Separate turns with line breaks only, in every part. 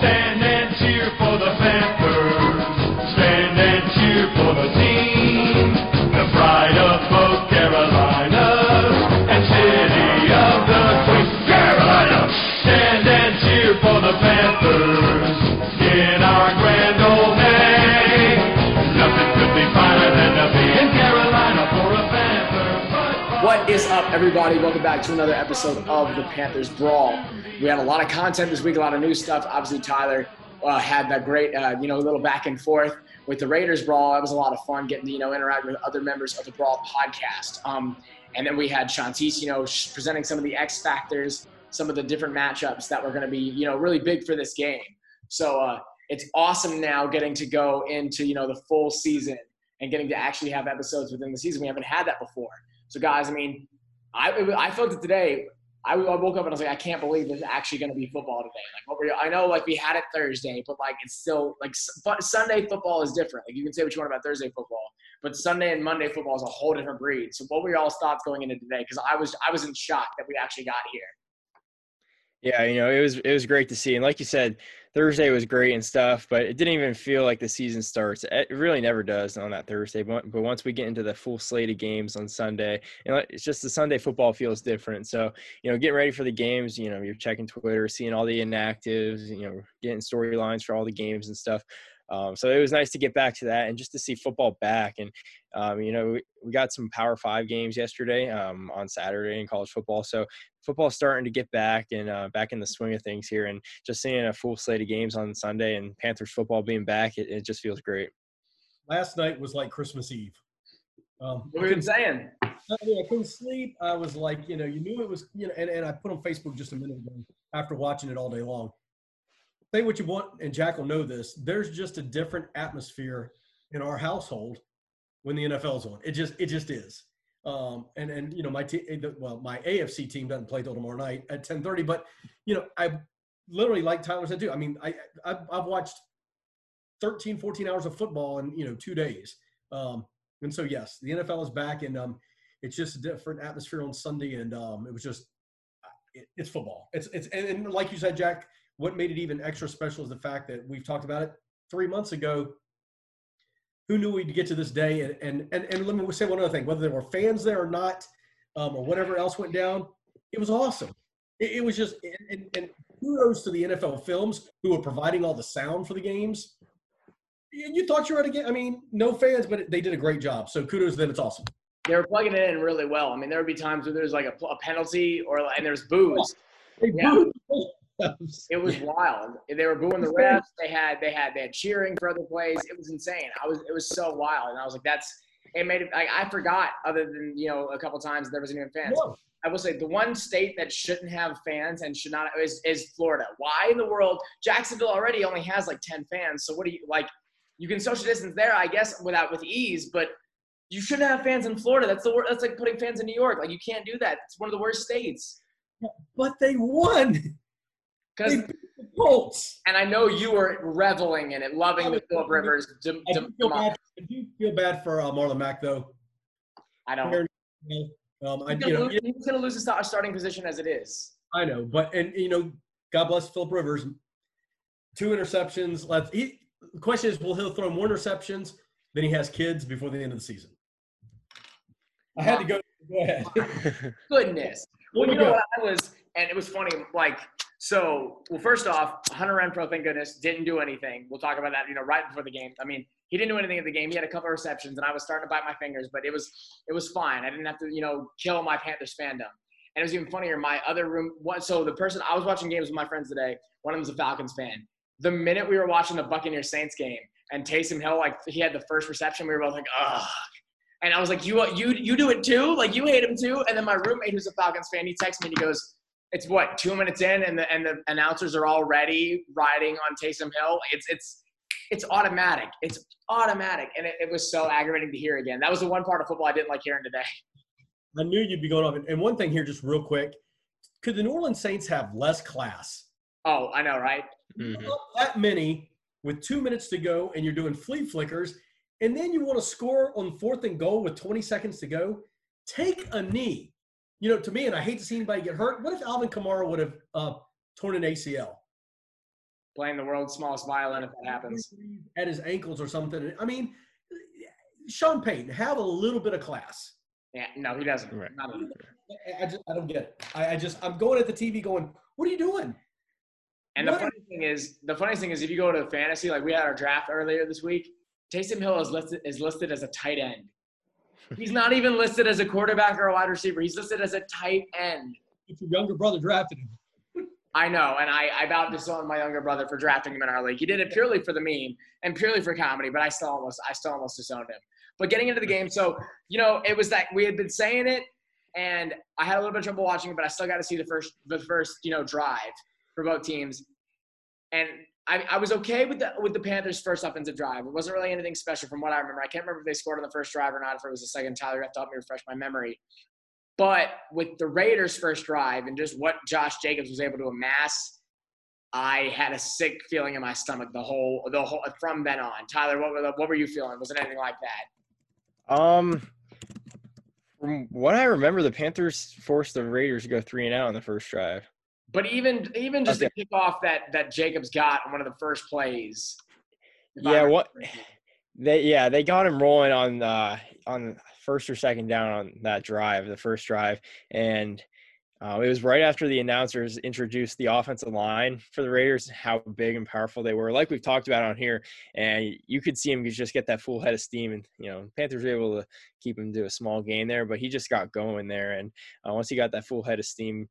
Stand and cheer for the Panthers. Stand and cheer for the team. The pride of
is up, everybody? Welcome back to another episode of the Panthers Brawl. We had a lot of content this week, a lot of new stuff. Obviously, Tyler uh, had that great, uh, you know, little back and forth with the Raiders Brawl. That was a lot of fun getting you know, interact with other members of the Brawl podcast. Um, and then we had Shantice, you know, presenting some of the X factors, some of the different matchups that were going to be, you know, really big for this game. So uh, it's awesome now getting to go into, you know, the full season and getting to actually have episodes within the season. We haven't had that before. So, guys, I mean, I, I felt it today. I, I woke up and I was like, I can't believe there's actually going to be football today. Like, what were you, I know, like we had it Thursday, but like it's still like Sunday football is different. Like you can say what you want about Thursday football, but Sunday and Monday football is a whole different breed. So, what were y'all's thoughts going into today? Because I was I was in shock that we actually got here.
Yeah, you know, it was it was great to see, and like you said, Thursday was great and stuff, but it didn't even feel like the season starts. It really never does on that Thursday. But but once we get into the full slate of games on Sunday, you know, it's just the Sunday football feels different. So you know, getting ready for the games, you know, you're checking Twitter, seeing all the inactives, you know, getting storylines for all the games and stuff. Um, so it was nice to get back to that and just to see football back. And um, you know, we, we got some Power Five games yesterday um, on Saturday in college football. So football's starting to get back and uh, back in the swing of things here. And just seeing a full slate of games on Sunday and Panthers football being back, it, it just feels great.
last night was like Christmas Eve. Um,
What were you saying?
I, mean, I couldn't sleep. I was like, you know, you knew it was, you know, and, and I put on Facebook just a minute ago after watching it all day long. Say what you want, and Jack will know this. There's just a different atmosphere in our household when the NFL's on. It just, it just is. Um, and and you know, my team, well, my AFC team doesn't play till tomorrow night at 10:30. But you know, I literally, like Tyler said too. I mean, I I've, I've watched 13, 14 hours of football in you know two days. Um, and so yes, the NFL is back, and um, it's just a different atmosphere on Sunday, and um, it was just it, it's football. It's it's and, and like you said, Jack, what made it even extra special is the fact that we've talked about it three months ago. Who knew we'd get to this day? And and and, and let me say one other thing: whether there were fans there or not, um, or whatever else went down, it was awesome. It, it was just and, and, kudos to the NFL Films who were providing all the sound for the games. You you thought you were at a game. I mean, no fans, but they did a great job. So kudos to them. It's awesome.
They were plugging it in really well. I mean, there would be times where there's like a, a penalty or and there's booze.
They
Yeah.
booed.
It was wild. They were booing the refs. They had they had they had cheering for other plays. It was insane. I was it was so wild, and I was like, that's it made it. Like, I forgot. Other than you know a couple times there wasn't even fans.
No.
I will say the one state that shouldn't have fans and should not is, is Florida. Why in the world? Jacksonville already only has like ten fans. So what do you like? You can social distance there, I guess, without with ease, but you shouldn't have fans in Florida. That's the that's like putting fans in New York. Like you can't do that. It's one of the worst states.
But they won.
Because
the Colts.
and I know you were reveling in it, loving the Philip Rivers.
I
dem-
do feel bad, I do feel bad for uh, Marlon Mack though.
I don't.
Um, I,
He's
you know,
lose, he's gonna lose his starting position as it is.
I know, but and you know, God bless Philip Rivers. Two interceptions. Let's. He, the question is, will he throw more interceptions than he has kids before the end of the season? I had to go. Go ahead.
Goodness. Well, you know what I was, and it was funny. Like, so, well, first off, Hunter Renfrow, thank goodness, didn't do anything. We'll talk about that, you know, right before the game. I mean, he didn't do anything at the game. He had a couple of receptions, and I was starting to bite my fingers, but it was, it was fine. I didn't have to, you know, kill my Panthers fandom. And it was even funnier. My other room. So the person I was watching games with my friends today. One of them's a Falcons fan. The minute we were watching the Buccaneers Saints game, and Taysom Hill, like he had the first reception, we were both like, ugh. And I was like, you, you, you do it too? Like you hate him too? And then my roommate, who's a Falcons fan, he texts me and he goes, it's what two minutes in, and the and the announcers are already riding on Taysom Hill. It's it's it's automatic. It's automatic, and it, it was so aggravating to hear again. That was the one part of football I didn't like hearing today.
I knew you'd be going off. And one thing here, just real quick, could the New Orleans Saints have less class?
Oh, I know, right?
Mhm.
That many with two minutes to go, and you're doing flea flickers, and then you want to score on fourth and goal with 20 seconds to go. Take a knee. You know, to me, and I hate to see anybody get hurt. What if Alvin Kamara would have uh, torn an ACL?
Playing the world's smallest violin if that happens.
At his ankles or something. I mean, Sean Payton, have a little bit of class.
Yeah, no, he doesn't.
Right.
Not a-
I, I just, I don't get it. I, I just, I'm going at the TV going, what are you doing?
And the funny thing is, the funniest thing is, if you go to fantasy, like we had our draft earlier this week, Taysom Hill is listed is listed as a tight end. He's not even listed as a quarterback or a wide receiver. He's listed as a tight end.
If your younger brother drafted him.
I know, and I, I about disowned my younger brother for drafting him in our league. He did it purely for the meme and purely for comedy, but I still almost I still almost disowned him. But getting into the game, so you know, it was that we had been saying it, and I had a little bit of trouble watching it, but I still got to see the first the first you know drive for both teams, and I, I was okay with the with the Panthers' first offensive drive. It wasn't really anything special from what I remember. I can't remember if they scored on the first drive or not. If it was the second, Tyler, you have to help me refresh my memory. But with the Raiders' first drive and just what Josh Jacobs was able to amass, I had a sick feeling in my stomach the whole the whole from then on. Tyler, what were the, what were you feeling? Was it anything like that?
Um, from what I remember, the Panthers forced the Raiders to go three and out on the first drive.
But even even just
Okay.
the kickoff that that Jacobs got on one of the first plays.
Yeah, what- They yeah, they got him rolling on uh on first or second down on that drive, the first drive, and uh, it was right after the announcers introduced the offensive line for the Raiders, how big and powerful they were. Like we've talked about on here, and you could see him just get that full head of steam, and you know Panthers were able to keep him to a small gain there, but he just got going there, and uh, once he got that full head of steam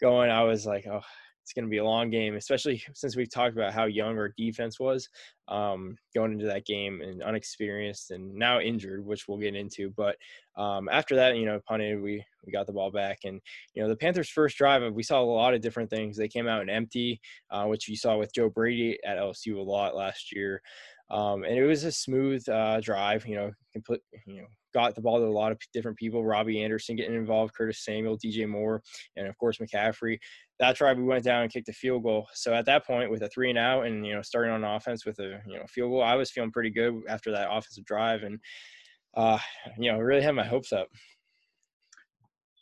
going, I was like, oh, it's going to be a long game, especially since we've talked about how young our defense was um, going into that game and unexperienced and now injured, which we'll get into. But um, after that, you know, punted, we we got the ball back, and you know, the Panthers' first drive, we saw a lot of different things. They came out and empty, uh, which you saw with Joe Brady at LSU a lot last year. Um, and it was a smooth uh, drive, you know, complete, you know, got the ball to a lot of different people. Robbie Anderson getting involved, Curtis Samuel, DJ Moore, and of course McCaffrey. That drive we went down and kicked a field goal. So at that point, with a three and out, and you know, starting on offense with a you know field goal, I was feeling pretty good after that offensive drive, and uh, you know, really had my hopes up.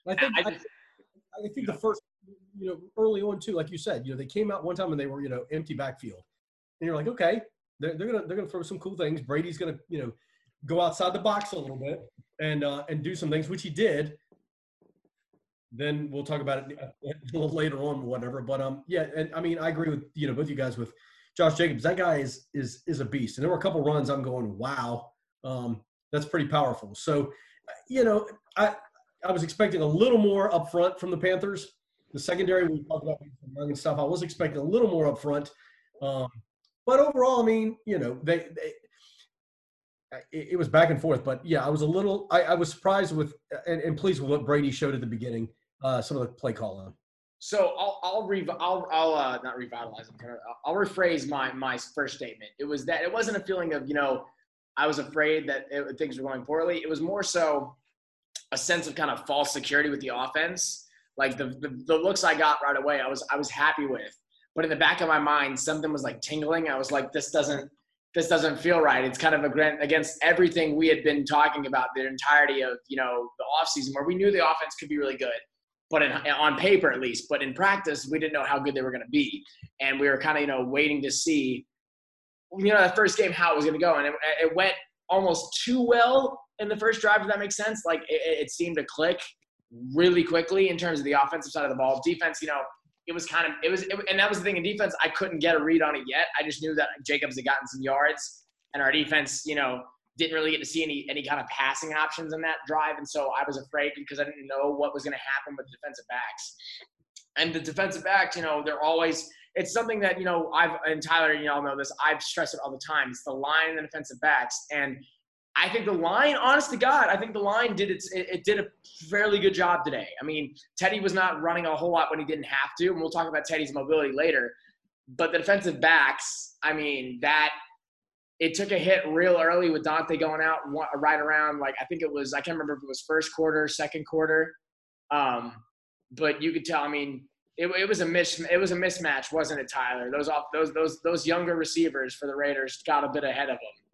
I think
I
I, I think the first, you know, early on too, like you said, you know, they came out one time and they were, you know, empty backfield, and you're like, okay, they're, they're gonna they're gonna throw some cool things. Brady's gonna, you know, go outside the box a little bit and uh, and do some things, which he did. Then we'll talk about it a little later on, whatever. But um, yeah, and I mean, I agree with you know both you guys with Josh Jacobs. That guy is is is a beast, and there were a couple runs I'm going, wow, um, that's pretty powerful. So, you know, I I was expecting a little more up front from the Panthers. The secondary we talked about young and stuff. I was expecting a little more up front, um, but overall, I mean, you know, they, they it, was back and forth. But yeah, I was a little. I, I was surprised with and, and pleased with what Brady showed at the beginning. Uh, some of the play calling.
So I'll I'll rev- I'll I'll uh, not revitalize. I'm gonna I'll rephrase my my first statement. It was that it wasn't a feeling of you know I was afraid that it, things were going poorly. It was more so a sense of kind of false security with the offense. Like the, the the looks I got right away, I was I was happy with. But in the back of my mind, something was like tingling. I was like, this doesn't this doesn't feel right. It's kind of against everything we had been talking about the entirety of you know the offseason where we knew the offense could be really good but in, on paper at least. But in practice, we didn't know how good they were going to be, and we were kind of you know waiting to see, you know, that first game how it was going to go, and it, it went almost too well in the first drive. If that makes sense, like it, it seemed to click really quickly in terms of the offensive side of the ball. Defense, you know. It was kind of it was, it, and that was the thing in defense. I couldn't get a read on it yet. I just knew that Jacobs had gotten some yards, and our defense, you know, didn't really get to see any any kind of passing options in that drive, and so I was afraid because I didn't know what was going to happen with the defensive backs. And the defensive backs, you know, they're always it's something that you know I've and Tyler, you all know this. I've stressed it all the time. It's the line and the defensive backs, and I think the line, honest to God, I think the line did its, it, it did a fairly good job today. I mean, Teddy was not running a whole lot when he didn't have to, and we'll talk about Teddy's mobility later. But the defensive backs, I mean, that it took a hit real early with Dante going out right around like I think it was I can't remember if it was first quarter, second quarter. Um, but you could tell. I mean, it, it was a mis it was a mismatch, wasn't it, Tyler? Those off those those those younger receivers for the Raiders got a bit ahead of them.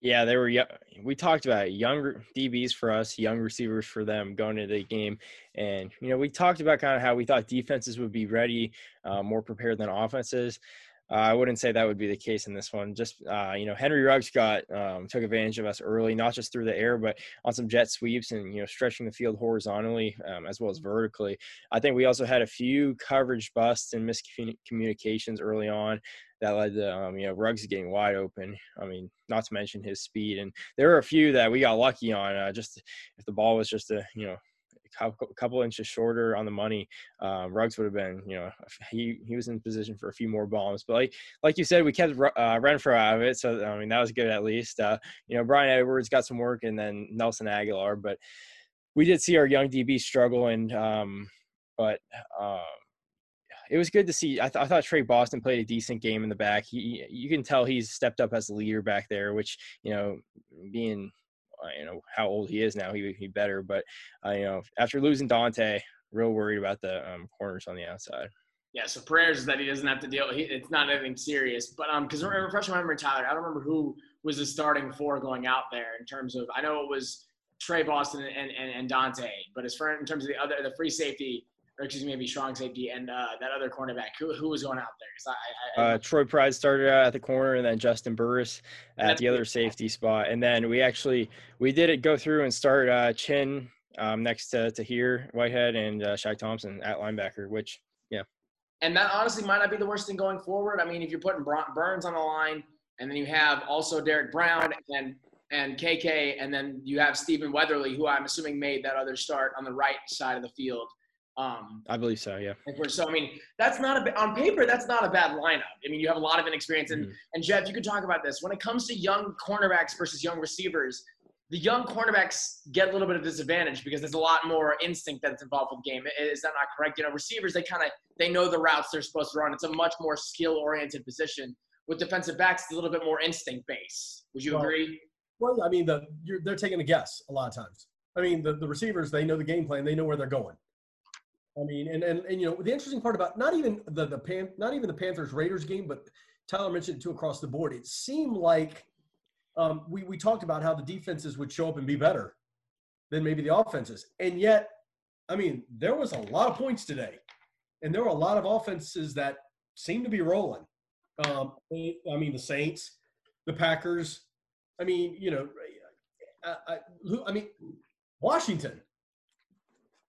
Yeah, they were. We talked about younger DBs for us, young receivers for them going into the game, and you know we talked about kind of how we thought defenses would be ready, uh, more prepared than offenses. Uh, I wouldn't say that would be the case in this one. Just uh, you know, Henry Ruggs got um, took advantage of us early, not just through the air, but on some jet sweeps and you know stretching the field horizontally um, as well as vertically. I think we also had a few coverage busts and miscommunications early on that led to um, you know Ruggs getting wide open. I mean, not to mention his speed, and there were a few that we got lucky on. Uh, just if the ball was just a you know a couple inches shorter on the money, uh, Ruggs would have been, you know, he he was in position for a few more bombs. But like like you said, we kept uh, Renfrow out of it, so I mean that was good at least. Uh, you know, Bryan Edwards got some work, and then Nelson Agholor, but we did see our young DB struggle, and um, but. Um, it was good to see. I, th- I, thought Tre Boston played a decent game in the back. He, you can tell he's stepped up as a leader back there, which you know, being uh, you know how old he is now, he he better. But uh, you know, after losing Dante, real worried about the um, corners on the outside.
Yeah, so prayers that he doesn't have to deal. He, it's not anything serious, but um, because refresh my memory, Tyler. I don't remember who was the starting four going out there in terms of. I know it was Tre Boston and, and, and Dante, but as far in terms of the other the free safety, or excuse me, maybe strong safety and uh, that other cornerback. Who, who was going out there?
I, I, uh, Troy Pride started out at the corner, and then Juston Burris at the other safety spot. And then we actually we did it go through and start uh, Chinn um, next to Tahir Whitehead and uh, Shaq Thompson at linebacker, which yeah.
And that honestly might not be the worst thing going forward. I mean, if you're putting Burns on the line, and then you have also Derrick Brown and and KK, and then you have Stephen Weatherly, who I'm assuming made that other start on the right side of the field.
Um, I believe so. Yeah.
So I mean, that's not a on paper. That's not a bad lineup. I mean, you have a lot of inexperience, and mm-hmm. and Jeff, you could talk about this when it comes to young cornerbacks versus young receivers. The young cornerbacks get a little bit of disadvantage because there's a lot more instinct that's involved with the game. Is that not correct? You know, receivers they kind of they know the routes they're supposed to run. It's a much more skill oriented position. With defensive backs, it's a little bit more instinct based. Would you well, agree?
Well, I mean, the, they're taking a guess a lot of times. I mean, the, the receivers they know the game plan, they know where they're going. I mean, and, and, and you know, the interesting part about not even the the Pan, not even the Panthers Raiders game, but Tyler mentioned it too across the board. It seemed like um, we we talked about how the defenses would show up and be better than maybe the offenses, and yet, I mean, there was a lot of points today, and there were a lot of offenses that seemed to be rolling. Um, I mean, the Saints, the Packers. I mean, you know, I, I, I mean, Washington.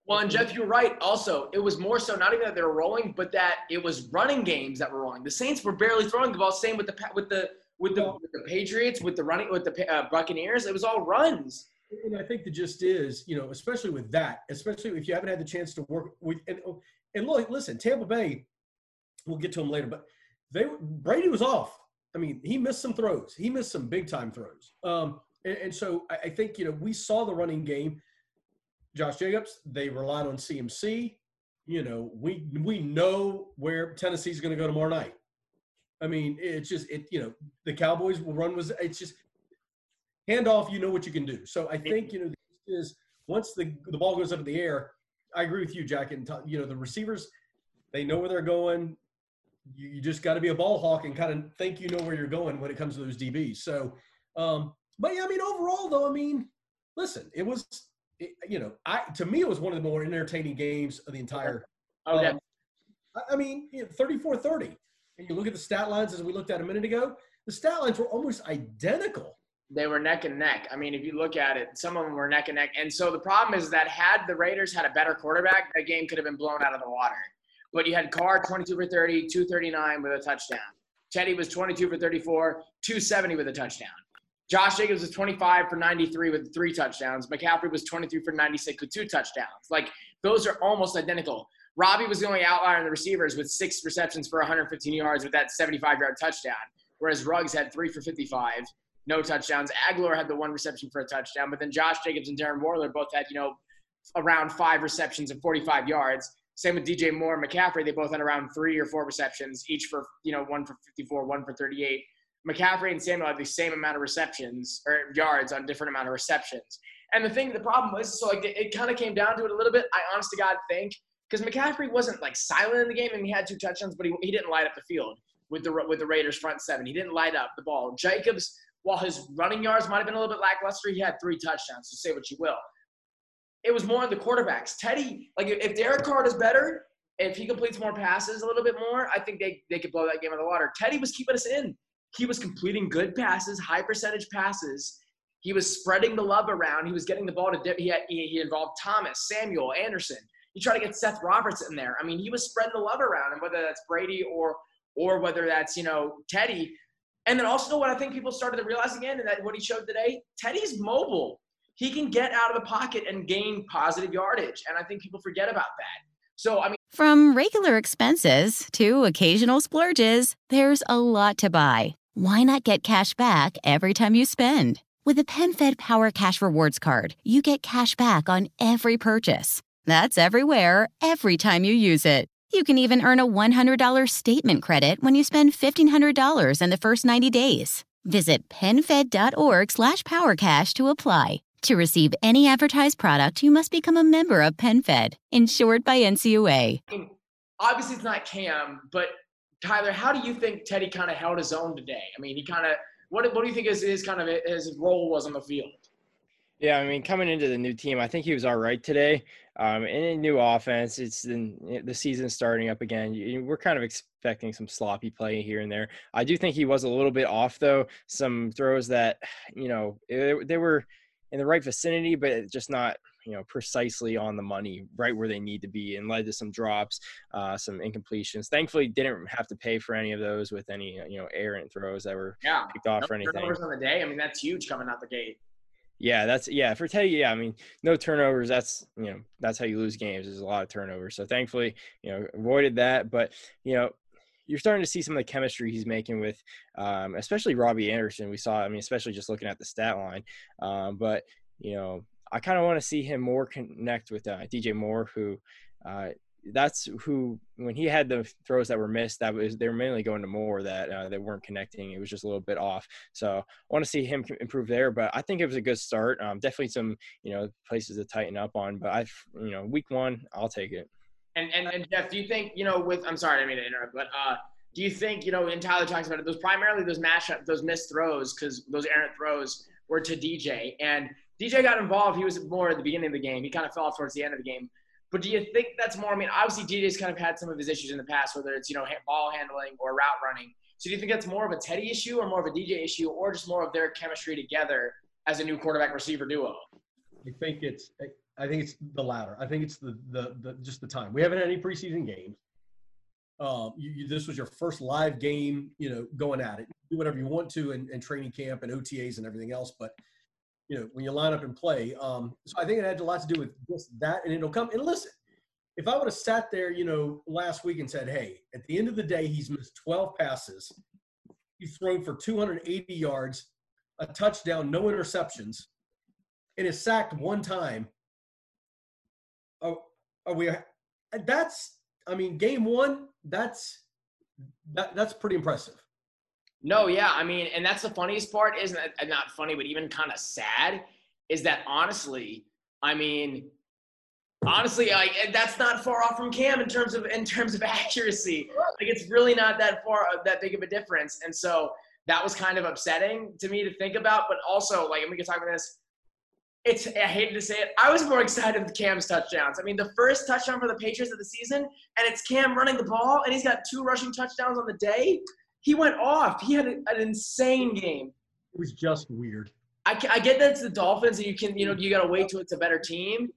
Well, and Jeff, you're right. Also, it was more so not even that they were rolling, but that it was running games that were rolling. The Saints were barely throwing the ball. Same with the with the with the, with the Patriots, with the running with the uh, Buccaneers. It was all runs.
And I think the gist is, you know, especially with that, especially if you haven't had the chance to work with and and look, listen, Tampa Bay. We'll get to them later, but they Brady was off. I mean, he missed some throws. He missed some big time throws. Um, and, and so I, I think you know we saw the running game Josh Jacobs, they relied on CMC. You know, we we know where Tennessee's going to go tomorrow night. I mean, it's just it. You know, the Cowboys will run was it's just handoff. You know what you can do. So I think you know is once the the ball goes up in the air. I agree with you, Jack. And you know the receivers, they know where they're going. You, you just got to be a ball hawk and kind of think you know where you're going when it comes to those DBs. So, um, but yeah, I mean, overall though, I mean, listen, it was you know, I to me it was one of the more entertaining games of the entire.
Oh, um,
I mean, you know, 34-30. And you look at the stat lines as we looked at a minute ago. The stat lines were almost identical.
They were neck and neck. I mean, if you look at it, some of them were neck and neck. And so the problem is that had the Raiders had a better quarterback, that game could have been blown out of the water. But you had Carr 22 for 30, 239 with a touchdown. Teddy was 22 for 34, 270 with a touchdown. Josh Jacobs was 25 for 93 with three touchdowns. McCaffrey was 23 for 96 with two touchdowns. Like those are almost identical. Robbie was the only outlier in the receivers with six receptions for 115 yards with that 75 yard touchdown, whereas Ruggs had three for 55. no touchdowns. Agholor had the one reception for a touchdown, but then Josh Jacobs and Darren Waller both had, you know, around five receptions and 45 yards. Same with DJ Moore and McCaffrey. They both had around three or four receptions, each for, you know, one for 54, one for 38. McCaffrey and Samuel had the same amount of receptions or yards on different amount of receptions. And the thing, the problem was, so like it, it kind of came down to it a little bit. I honest to God think because McCaffrey wasn't like silent in the game and he had two touchdowns, but he, he didn't light up the field with the with the Raiders front seven. He didn't light up the ball. Jacobs, while his running yards might have been a little bit lackluster, he had three touchdowns. So say what you will. It was more on the quarterbacks. Teddy, like if Derek Carr is better, if he completes more passes a little bit more, I think they, they could blow that game out of the water. Teddy was keeping us in. He was completing good passes, high percentage passes. He was spreading the love around. He was getting the ball to dip. He, had, he, he involved Thomas, Samuel, Anderson. He tried to get Seth Roberts in there. I mean, he was spreading the love around, and whether that's Brady or or whether that's you know Teddy. And then also what I think people started to realize again, and that what he showed today, Teddy's mobile. He can get out of the pocket and gain positive yardage, and I think people forget about that. So I mean,
From regular expenses to occasional splurges, there's a lot to buy. Why not get cash back every time you spend? With the PenFed Power Cash Rewards Card, you get cash back on every purchase. That's everywhere, every time you use it. You can even earn a $100 statement credit when you spend $1,500 in the first 90 days. Visit PenFed.org slash PowerCash to apply. To receive any advertised product, you must become a member of PenFed, insured by NCUA.
Obviously it's not Cam, but Tyler, how do you think Teddy kind of held his own today? I mean, he kind of what what do you think his, his kind of his role was on the field?
Yeah, I mean, coming into the new team, I think he was all right today. Um, in a new offense, it's the, the season starting up again. We're kind of expecting some sloppy play here and there. I do think he was a little bit off, though. Some throws that, you know, they were in the right vicinity, but just not, you know, precisely on the money, right where they need to be, and led to some drops, uh, some incompletions. Thankfully, didn't have to pay for any of those with any, you know, errant throws that were
Yeah,
picked off
no
or anything.
turnovers on the day. I mean, that's huge coming out the gate.
Yeah, that's yeah for Teddy. Yeah, I mean, no turnovers. That's you know that's how you lose games. There's a lot of turnovers. So thankfully, you know, avoided that. But you know, you're starting to see some of the chemistry he's making with, um, especially Robbie Anderson. We saw. I mean, especially just looking at the stat line. Um, but you know, I kind of want to see him more connect with uh, DJ Moore, who. Uh, that's who when he had the throws that were missed that was they were mainly going to more that uh, they weren't connecting it was just a little bit off so i want to see him improve there but i think it was a good start um, definitely some you know places to tighten up on but i you know week one i'll take it
And, and and Jeff, do you think you know with I'm sorry I mean to interrupt, but uh, do you think you know? And Tyler talks about it. Those primarily those matchup, those missed throws, because those errant throws were to DJ, and DJ got involved. He was more at the beginning of the game. He kind of fell off towards the end of the game. But do you think that's more? I mean, obviously DJ's kind of had some of his issues in the past, whether it's you know ball handling or route running. So do you think that's more of a Teddy issue or more of a DJ issue, or just more of their chemistry together as a new quarterback receiver duo?
I think it's I think it's the latter. I think it's the the, the just the time. We haven't had any preseason games. Um, you, you, this was your first live game, you know, going at it. Do whatever you want to in, in training camp and OTAs and everything else, but you know, when you line up and play. Um, so I think it had a lot to do with just that, and it'll come. And listen, if I would have sat there, you know, last week and said, "Hey, at the end of the day, he's missed 12 passes, he's thrown for 280 yards, a touchdown, no interceptions, and is sacked one time." Are, are we? That's, I mean, game one. That's that, that's pretty impressive.
No, yeah, I mean, and that's the funniest part, isn't it? Not funny, but even kind of sad, is that honestly, I mean, honestly, like eh, that's not far off from Cam in terms of in terms of accuracy. Like it's really not that far uh, that big of a difference, and so that was kind of upsetting to me to think about. But also, like, and we can talk about this. It's I hated to say it. I was more excited with Cam's touchdowns. I mean, the first touchdown for the Patriots of the season, and it's Cam running the ball, and he's got two rushing touchdowns on the day he went off. He had an insane game.
It was just weird.
I, I get that it's the Dolphins and you can, you know, you got to wait till it's a better team,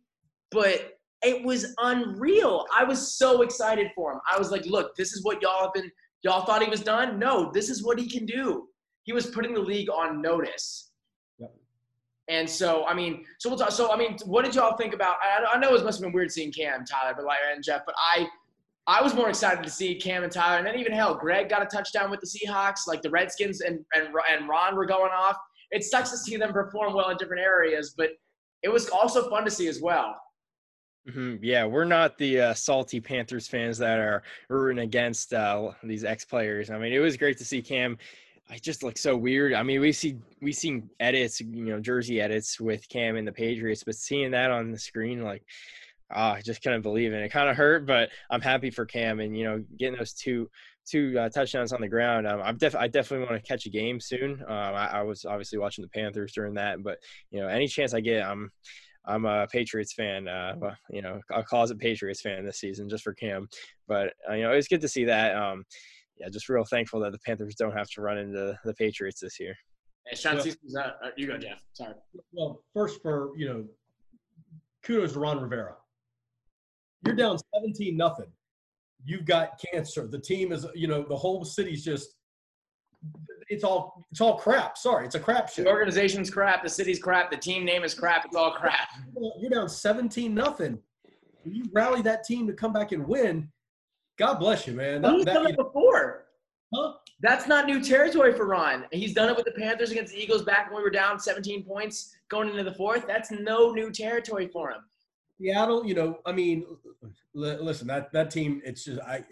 but it was unreal. I was so excited for him. I was like, look, this is what y'all have been, y'all thought he was done? No, this is what he can do. He was putting the league on notice.
Yep.
And so, I mean, so we'll talk. So, I mean, what did y'all think about? I, I know it must have been weird seeing Cam, Tyler, but like, and Jeff, but I, I was more excited to see Cam and Tyler, and then even hell, Greg got a touchdown with the Seahawks. Like the Redskins and and, and Ron were going off, it sucks to see them perform well in different areas, but it was also fun to see as well.
Mhm, Yeah, we're not the uh, salty Panthers fans that are rooting against uh, these ex players. I mean, it was great to see Cam. I just look so weird. I mean, we see we seen edits, you know, jersey edits with Cam and the Patriots, but seeing that on the screen, like, ah, I just couldn't believe it. It kind of hurt, but I'm happy for Cam and you know getting those two two uh, touchdowns on the ground. Um, I'm def- I definitely want to catch a game soon. Um, I, I was obviously watching the Panthers during that, but you know, any chance I get, I'm I'm a Patriots fan. Uh, well, you know, I cause a closet Patriots fan this season just for Cam. But uh, you know, it's good to see that. Um, yeah, just real thankful that the Panthers don't have to run into the Patriots this year.
Hey, Sean,
Well-
Cease's, uh, uh, you go, Jeff. Sorry.
Well, first for you know, kudos to Ron Rivera. You're down 17 nothing. You've got cancer. The team is, you know, the whole city's just it's all it's all crap. Sorry, it's a crap show.
The organization's crap. The city's crap. The team name is crap. It's all crap.
You're down 17 nothing. You rally that team to come back and win. God bless you, man. That-
he's
that-
done it before.
huh?
That's not new territory for Ron. He's done it with the Panthers against the Eagles back when we were down 17 points going into the fourth. That's no new territory for him.
Seattle, you know, I mean, li- listen, that that team, it's just I.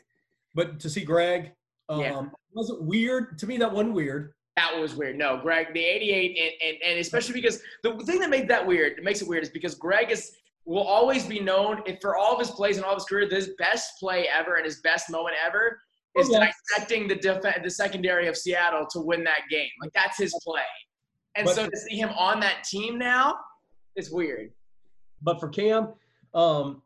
But to see Greg, um,
Yeah.
wasn't weird to me. That wasn't weird.
That was weird. No, Greg, the 88, and, and, and especially because the thing that made that weird, it makes it weird, is because Greg is will always be known if for all of his plays and all of his career, his best play ever and his best moment ever is
Oh, yeah.
dissecting the def- the secondary of Seattle to win that game. Like that's his play. And
But-
so to see him on that team now is weird.
But for Cam, um,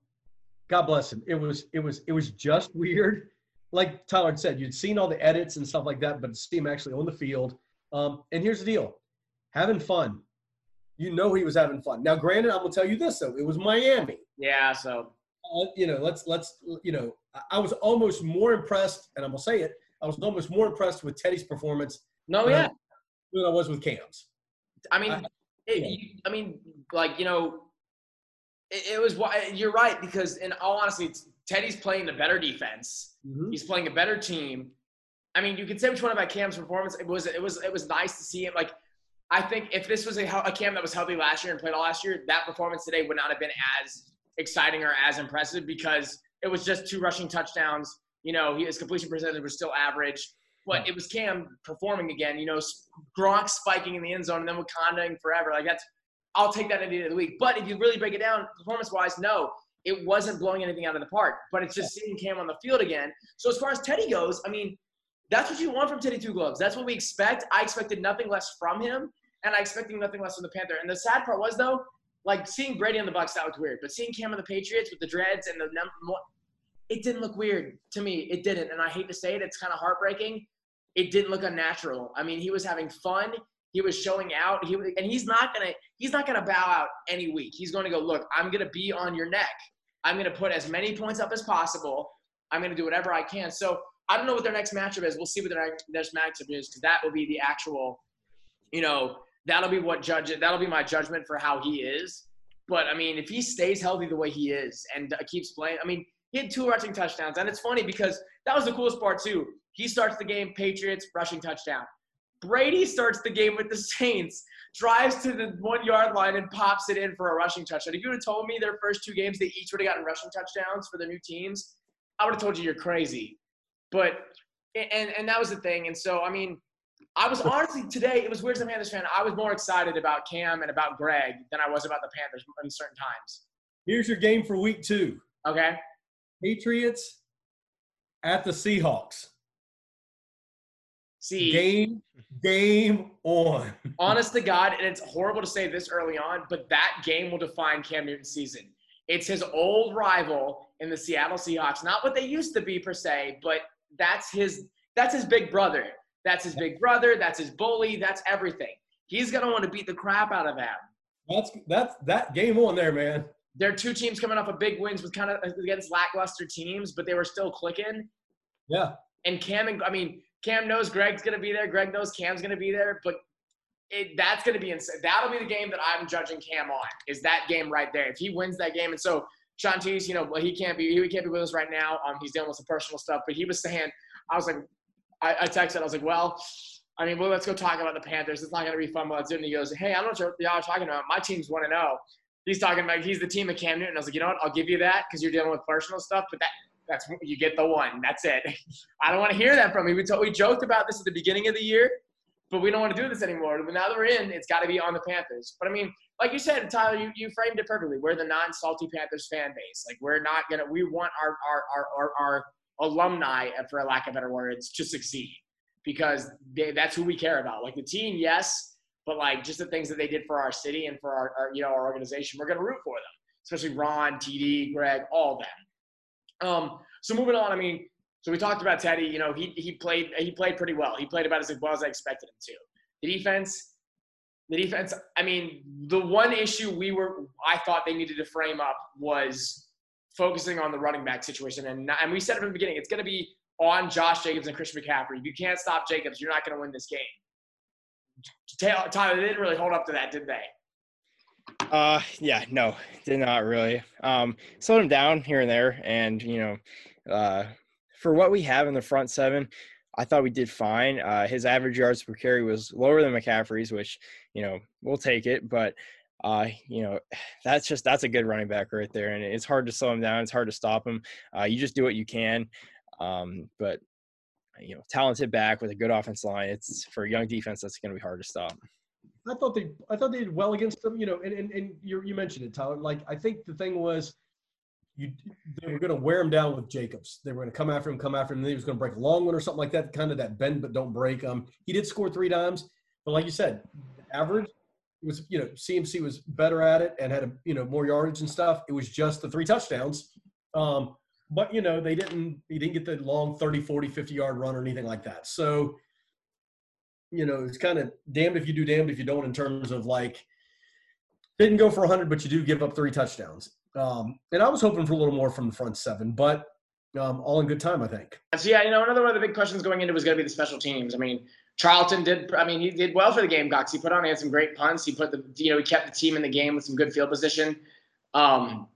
God bless him. It was it was it was just weird. Like Tyler said, you'd seen all the edits and stuff like that, but to see him actually on the field. Um, and here's the deal: having fun. You know he was having fun. Now, granted, I'm gonna tell you this though: it was Miami.
Yeah, so
uh, you know, let's let's you know, I- was almost more impressed, and I'm gonna say it. I was almost more impressed with Teddy's performance
no,
than I-
yeah.
than I was with Cam's.
I mean,
I-
it,
yeah.
you, I mean, like you know, it, it was. why You're right because in all honesty, Teddy's playing the better defense. Mm-hmm. He's playing a better team. I mean, you can say which one about Cam's performance. It was. It was. It was nice to see him. Like, I think if this was a, a Cam that was healthy last year and played all last year, that performance today would not have been as exciting or as impressive because it was just two rushing touchdowns. You know, his completion percentage was still average. But it was Cam performing again. You know, Gronk spiking in the end zone and then Wakandaing forever. Like that's, I'll take that any day of the week. But if you really break it down, performance-wise, no, it wasn't blowing anything out of the park. But it's just seeing Cam on the field again. So as far as Teddy goes, I mean, that's what you want from Teddy Two Gloves. That's what we expect. I expected nothing less from him, and I expected nothing less from the Panther. And the sad part was though, like seeing Brady on the Bucks, that looked weird. But seeing Cam on the Patriots with the dreads and the number, one, it didn't look weird to me. It didn't, and I hate to say it, it's kind of heartbreaking. It didn't look unnatural. I mean, he was having fun. He was showing out. He was, and he's not gonna he's not gonna bow out any week. He's going to go look. I'm gonna be on your neck. I'm gonna put as many points up as possible. I'm gonna do whatever I can. So I don't know what their next matchup is. We'll see what their next matchup is because that will be the actual, you know, that'll be what judge that'll be my judgment for how he is. But I mean, if he stays healthy the way he is and uh, keeps playing, I mean, he had two rushing touchdowns, and it's funny because that was the coolest part too. He starts the game, Patriots rushing touchdown. Brady starts the game with the Saints, drives to the one yard line and pops it in for a rushing touchdown. If you would have told me their first two games they each would have gotten rushing touchdowns for their new teams, I would have told you you're crazy. But and and that was the thing. And so I mean, I was honestly today. It was weird as a Panthers fan. I was more excited about Cam and about Greg than I was about the Panthers in certain times.
Here's your game for week two:
Okay.
Patriots at the Seahawks.
See,
Game, game on.
honest to God, and it's horrible to say this early on, but that game will define Cam Newton's season. It's his old rival in the Seattle Seahawks. Not what they used to be per se, but that's his that's his big brother. That's his big brother. That's his bully. That's everything. He's gonna want to beat the crap out of him.
That's that's that game on there, man.
There are two teams coming off of big wins with kind of against lackluster teams, but they were still clicking.
Yeah.
And Cam and I mean, Cam knows Greg's gonna be there. Greg knows Cam's gonna be there, but it, that's gonna be insane. That'll be the game that I'm judging Cam on. Is that game right there? If he wins that game, and so Shantice, you know, well, he can't be he can't be with us right now. Um, he's dealing with some personal stuff, but he was saying, I was like, I, I texted, I was like, well, I mean, well, let's go talk about the Panthers. It's not going to be fun. Do it. And he goes, hey, I don't know what y'all are talking about. My team's 1 0. He's talking about he's the team of Cam Newton. I was like, you know what? I'll give you that because you're dealing with personal stuff, but that that's you get the one. That's it. I don't want to hear that from you. We, told, we joked about this at the beginning of the year, but we don't want to do this anymore. Now that we're in, it's got to be on the Panthers. But I mean, like you said, Tyler, you, you framed it perfectly. We're the non-salty Panthers fan base. Like we're not gonna. We want our our our our, our alumni, uh, for a lack of better words, to succeed because they, that's who we care about. Like the team, yes, but like just the things that they did for our city and for our, our you know our organization, we're gonna root for them. Especially Ron, TD, Greg, all them. Um, so moving on, I mean, so we talked about Teddy. You know, he he played he played pretty well. He played about as well as I expected him to. The defense, the defense. I mean, the one issue we were I thought they needed to frame up was focusing on the running back situation, and and we said it from the beginning, it's going to be on Josh Jacobs and Christian McCaffrey. If you can't stop Jacobs, you're not going to win this game. Tyler, they didn't really hold up to that, did they?
Uh, yeah, no, did not really. Um, slowed him down here and there, and you know, uh, for what we have in the front seven, I thought we did fine. Uh, his average yards per carry was lower than McCaffrey's, which you know we'll take it, but uh, you know, that's just that's a good running back right there, and it's hard to slow him down. It's hard to stop him. Uh, you just do what you can. Um, but you know, talented back with a good offense line. It's for a young defense that's going to be hard to stop.
I thought they I thought they did well against them. You know, and and, and you you mentioned it, Tyler. Like I think the thing was. You, they were going to wear him down with Jacobs. They were going to come after him, come after him. And he was going to break a long one or something like that. Kind of that bend but don't break. Um, he did score three times, but like you said, average was you know CMC was better at it and had a you know more yardage and stuff. It was just the three touchdowns. Um, but you know they didn't he didn't get the long 30 40 50 yard run or anything like that so you know it's kind of damned if you do damned if you don't in terms of like didn't go for 100 but you do give up three touchdowns. Um, and i was hoping for a little more from the front seven but um, all in good time i think.
So yeah you know another one of the big questions going into was going to be the special teams. I mean charlton did i mean he did well for the gamecocks. He put on he had some great punts. He put the you know he kept the team in the game with some good field position. Um,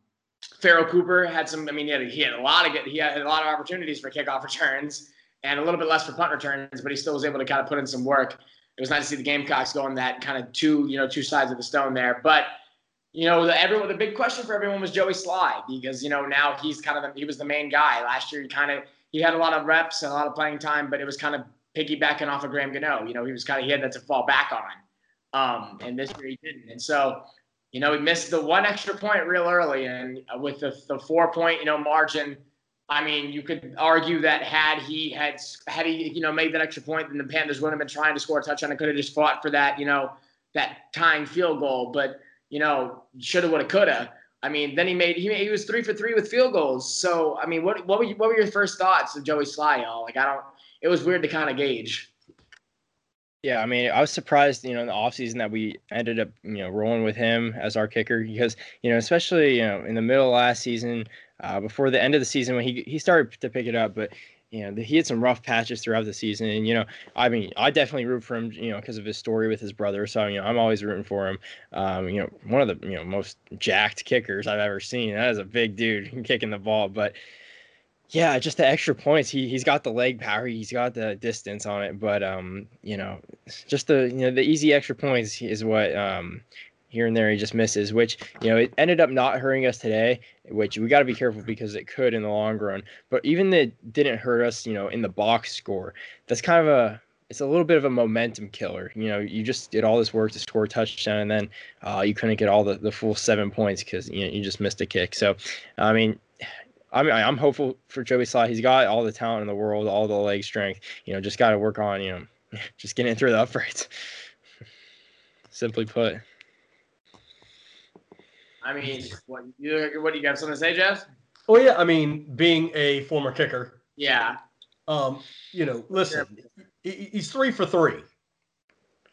Pharoh Cooper had some. I mean, he had, he had a lot of good, he had a lot of opportunities for kickoff returns and a little bit less for punt returns, but he still was able to kind of put in some work. It was nice to see the Gamecocks going that kind of two, you know, two sides of the stone there. But you know, the, everyone, the big question for everyone was Joey Slye because you know now he's kind of the, he was the main guy last year. He kind of he had a lot of reps and a lot of playing time, but it was kind of piggybacking off of Graham Gano. You know, he was kind of he had that to fall back on. Um, and this year he didn't. And so you know, he missed the one extra point real early, and with the, the four point, you know, margin. I mean, you could argue that had he had had he you know made that extra point, then the Panthers wouldn't have been trying to score a touchdown. and could have just fought for that, you know, that tying field goal. But you know, shoulda, woulda, coulda. I mean, then he made he, he was three for three with field goals. So I mean, what what were you, what were your first thoughts of Joey Slye? Y'all like I don't. It was weird to kind of gauge.
Yeah, I mean, I was surprised, you know, in the offseason that we ended up, you know, rolling with him as our kicker because, you know, especially, you know, in the middle of last season, uh, before the end of the season when he he started to pick it up, but you know, he had some rough patches throughout the season. And, you know, I mean, I definitely root for him, you know, because of his story with his brother. So, you know, I'm always rooting for him. Um, you know, one of the, you know, most jacked kickers I've ever seen. That is a big dude kicking the ball. But, yeah, just the extra points. He he's got the leg power, he's got the distance on it, but um, you know, just the you know the easy extra points is what um here and there he just misses, which you know it ended up not hurting us today, which we got to be careful because it could in the long run. But even that didn't hurt us, you know, in the box score. That's kind of a it's a little bit of a momentum killer. You know, you just did all this work to score a touchdown, and then uh, you couldn't get all the, the full seven points because you know you just missed a kick. So, I mean, I mean, I'm hopeful for Joey Slye. He's got all the talent in the world, all the leg strength. You know, just got to work on, you know, just getting through the uprights. Simply put.
I mean, what you what do you got something to say, Jeff?
Oh yeah, I mean, being a former kicker.
Yeah.
Um, you know, listen, he's three for three.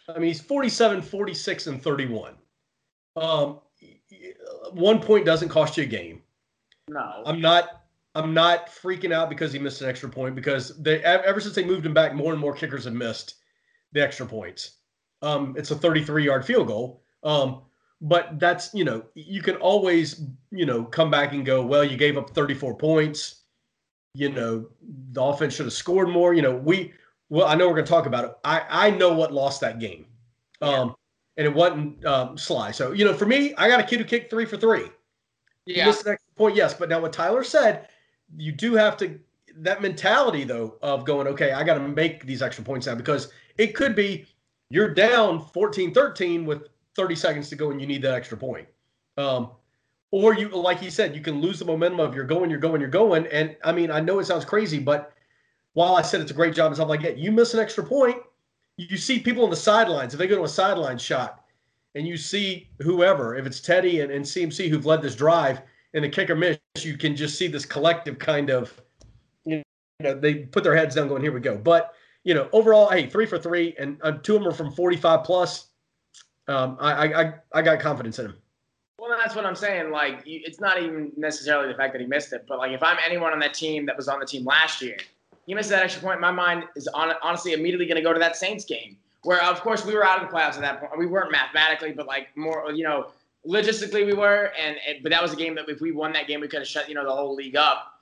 I mean, he's 47, 46, and 31. Um, one point doesn't cost you a game.
No.
I'm not. I'm not freaking out because he missed an extra point because they ever since they moved him back, more and more kickers have missed the extra points. Um, it's a 33 yard field goal. Um, but that's you know you can always you know come back and go well you gave up 34 points you know the offense should have scored more you know we well, I know we're going to talk about it. I I know what lost that game, um, and it wasn't um, Slye. So you know, for me, I got a kid who kicked three for three. He missed an extra point, yes, but now what Tyler said, you do have to that mentality though of going, okay, I got to make these extra points now because it could be you're down 14-13 with 30 seconds to go and you need that extra point. Um, or you, like he said, you can lose the momentum of you're going, you're going, you're going. And I mean, I know it sounds crazy, but while I said it's a great job and stuff like that, you miss an extra point. You see people on the sidelines. If they go to a sideline shot and you see whoever, if it's Teddy and, and CMC who've led this drive and the kicker miss, you can just see this collective kind of, you know, they put their heads down going, here we go. But, you know, overall, hey, three for three and uh, two of them are from 45 plus. Um, I, I, I got confidence in him.
Well, that's what I'm saying. Like, it's not even necessarily the fact that he missed it, but like, if I'm anyone on that team that was on the team last year, he missed that extra point. My mind is on, honestly immediately going to go to that Saints game, where of course we were out of the playoffs at that point. We weren't mathematically, but like more, you know, logistically we were. And, but that was a game that if we won that game, we could have shut you know the whole league up.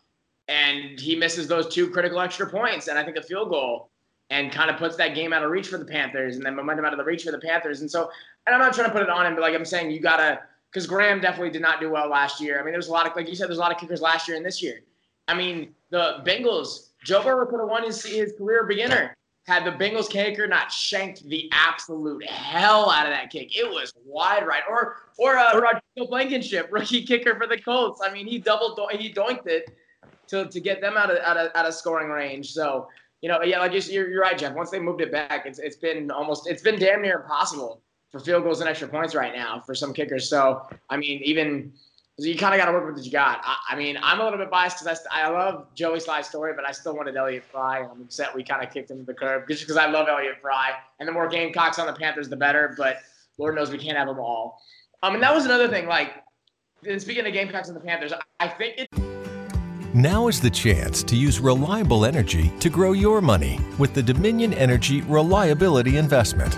And he misses those two critical extra points, and I think a field goal, and kind of puts that game out of reach for the Panthers, and then momentum out of the reach for the Panthers. And so, and I'm not trying to put it on him, but like I'm saying, you gotta because Graham definitely did not do well last year. I mean, there's a lot of like you said, there's a lot of kickers last year and this year. I mean, the Bengals Joe Burrow could have won his, his career beginner had the Bengals kicker not shanked the absolute hell out of that kick. It was wide right. Or or uh, Rodrigo Blankenship, rookie kicker for the Colts. I mean, he doubled he doinked it to, to get them out of, out of out of scoring range. So you know, yeah, like you're, you're right, Jeff. Once they moved it back, it's it's been almost it's been damn near impossible for field goals and extra points right now for some kickers. So I mean, even you kind of got to work with what you got. I, I, mean, I'm a little bit biased because I, I love Joey Slye's story, but I still wanted Elliot Fry, and I'm upset we kind of kicked him to the curb just because I love Elliot Fry. And the more Gamecocks on the Panthers, the better. But Lord knows we can't have them all. Um, and that was another thing. Like, speaking of Gamecocks and the Panthers, I think it.
Now is the chance to use reliable energy to grow your money with the Dominion Energy Reliability Investment.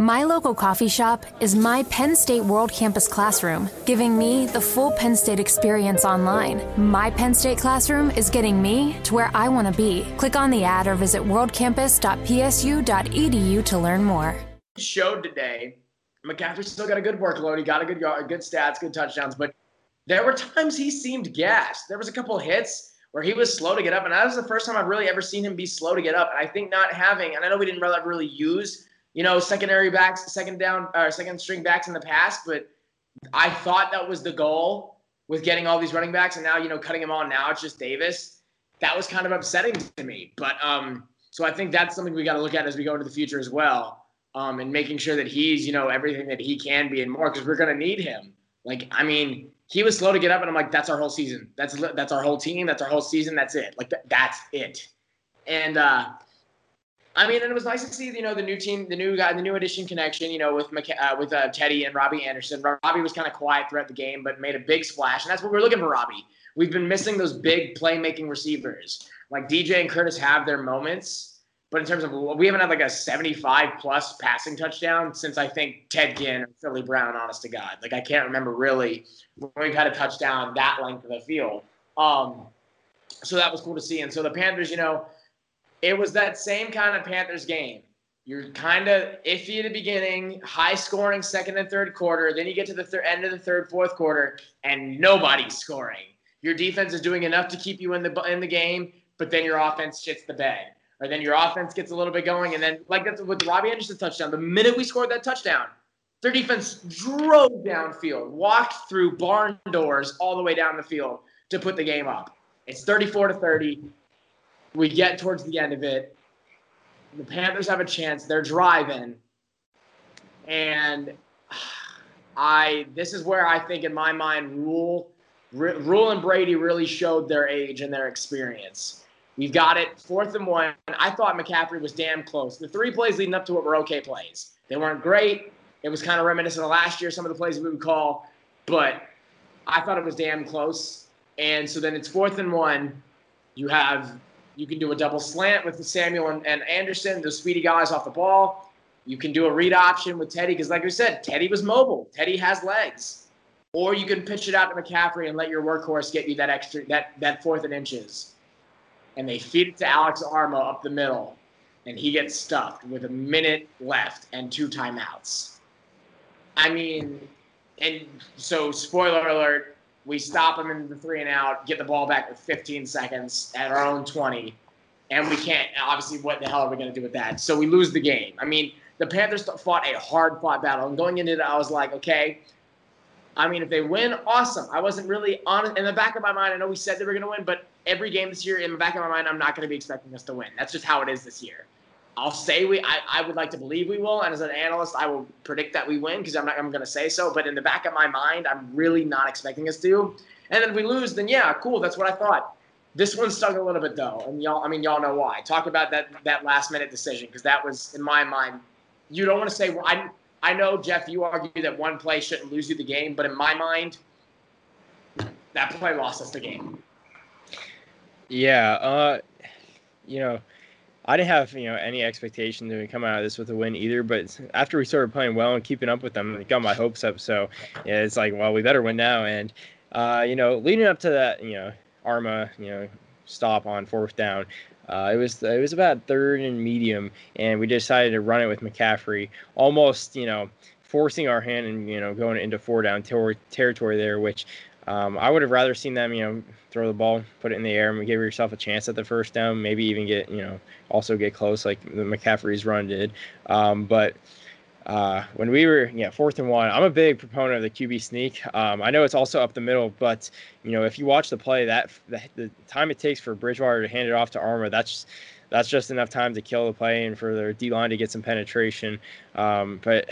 My local coffee shop is my Penn State World Campus classroom, giving me the full Penn State experience online. My Penn State classroom is getting me to where I want to be. Click on the ad or visit worldcampus.psu.edu to learn more.
Showed today, McCaffrey still got a good workload. He got a good yard, good stats, good touchdowns, but there were times he seemed gassed. There was a couple hits where he was slow to get up, and that was the first time I've really ever seen him be slow to get up. And I think not having, and I know we didn't really, really use you know, secondary backs, second down, or second string backs in the past, but I thought that was the goal with getting all these running backs, and now you know, cutting them all. Now it's just Davis. That was kind of upsetting to me, but um, so I think that's something we got to look at as we go into the future as well, um, and making sure that he's you know everything that he can be and more because we're gonna need him. Like, I mean, he was slow to get up, and I'm like, that's our whole season. That's that's our whole team. That's our whole season. That's it. Like, that's it. And uh, I mean, and it was nice to see, you know, the new team, the new guy, the new addition connection, you know, with uh, with uh, Teddy and Robbie Anderson. Robbie was kind of quiet throughout the game, but made a big splash, and that's what we're looking for, Robbie. We've been missing those big playmaking receivers. Like DJ and Curtis have their moments, but in terms of we haven't had like a 75 plus passing touchdown since I think Ted Ginn or Philly Brown. Honest to God, like I can't remember really when we've had a touchdown that length of the field. Um, so that was cool to see. And so the Panthers, you know it was that same kind of Panthers game. You're kind of iffy at the beginning, high scoring second and third quarter. Then you get to the thir- end of the third, fourth quarter, and nobody's scoring. Your defense is doing enough to keep you in the in the game, but then your offense shits the bed, or then your offense gets a little bit going, and then like that's with Robbie Anderson touchdown. The minute we scored that touchdown, their defense drove downfield, walked through barn doors all the way down the field to put the game up. It's 34 to 30 we get towards the end of it. The Panthers have a chance. They're driving. And I this is where I think in my mind Rhule Rhule and Brady really showed their age and their experience. We've got it fourth and one. I thought McCaffrey was damn close. The three plays leading up to it were okay plays. They weren't great. It was kind of reminiscent of last year, some of the plays we would call, but I thought it was damn close. And so then it's fourth and one. You have you can do a double slant with Samuel and, and Anderson, those speedy guys off the ball. You can do a read option with Teddy because, like we said, Teddy was mobile. Teddy has legs. Or you can pitch it out to McCaffrey and let your workhorse get you that extra that that fourth and inches. And they feed it to Alex Armah up the middle, and he gets stuffed with a minute left and two timeouts. I mean, and so spoiler alert, we stop them in the three and out, get the ball back with 15 seconds at our own 20, and we can't. Obviously, what the hell are we going to do with that? So we lose the game. I mean, the Panthers fought a hard fought battle, and going into it, I was like, okay. I mean, if they win, awesome. I wasn't really on in the back of my mind. I know we said they were going to win, but every game this year, in the back of my mind, I'm not going to be expecting us to win. That's just how it is this year. I'll say we. I, I would like to believe we will, and as an analyst, I will predict that we win because I'm not. I'm going to say so, but in the back of my mind, I'm really not expecting us to. And then if we lose, then yeah, cool. That's what I thought. This one stung a little bit though, and y'all. I mean, y'all know why. Talk about that that last minute decision because that was, in my mind, you don't want to say. Well, I I know Jeff. You argue that one play shouldn't lose you the game, but in my mind, that play lost us the game.
Yeah. Uh, you know. I didn't have you know any expectation to come out of this with a win either. But after we started playing well and keeping up with them, it got my hopes up. So yeah, it's like, well, we better win now. And uh, you know, leading up to that, you know, Armah, you know, stop on fourth down. Uh, it was it was about third and medium, and we decided to run it with McCaffrey, almost you know forcing our hand and you know going into four down ter- territory there, which um, I would have rather seen them, you know, throw the ball, put it in the air, and give yourself a chance at the first down. Maybe even get, you know, also get close like the McCaffrey's run did. Um, but uh, when we were, yeah, fourth and one, I'm a big proponent of the QB sneak. Um, I know it's also up the middle, but you know, if you watch the play, that the, the time it takes for Bridgewater to hand it off to Armah, that's that's just enough time to kill the play and for their D line to get some penetration. Um, but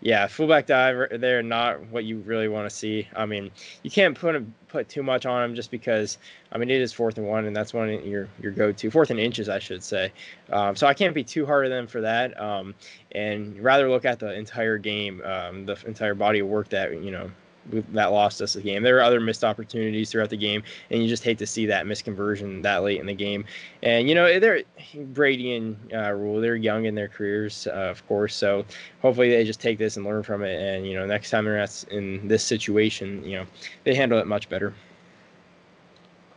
yeah, fullback dive there, not what you really want to see. I mean, you can't put put too much on them just because. I mean, it is fourth and one, and that's one your your go to fourth and inches, I should say. Um, so I can't be too hard on them for that, um, and rather look at the entire game, um, the entire body of work that you know that lost us the game. There are other missed opportunities throughout the game, and you just hate to see that misconversion that late in the game. And you know, they're Brady and uh, Rhule. They're young in their careers, uh, of course. So hopefully they just take this and learn from it. And you know, next time they're in this situation, you know, they handle it much better.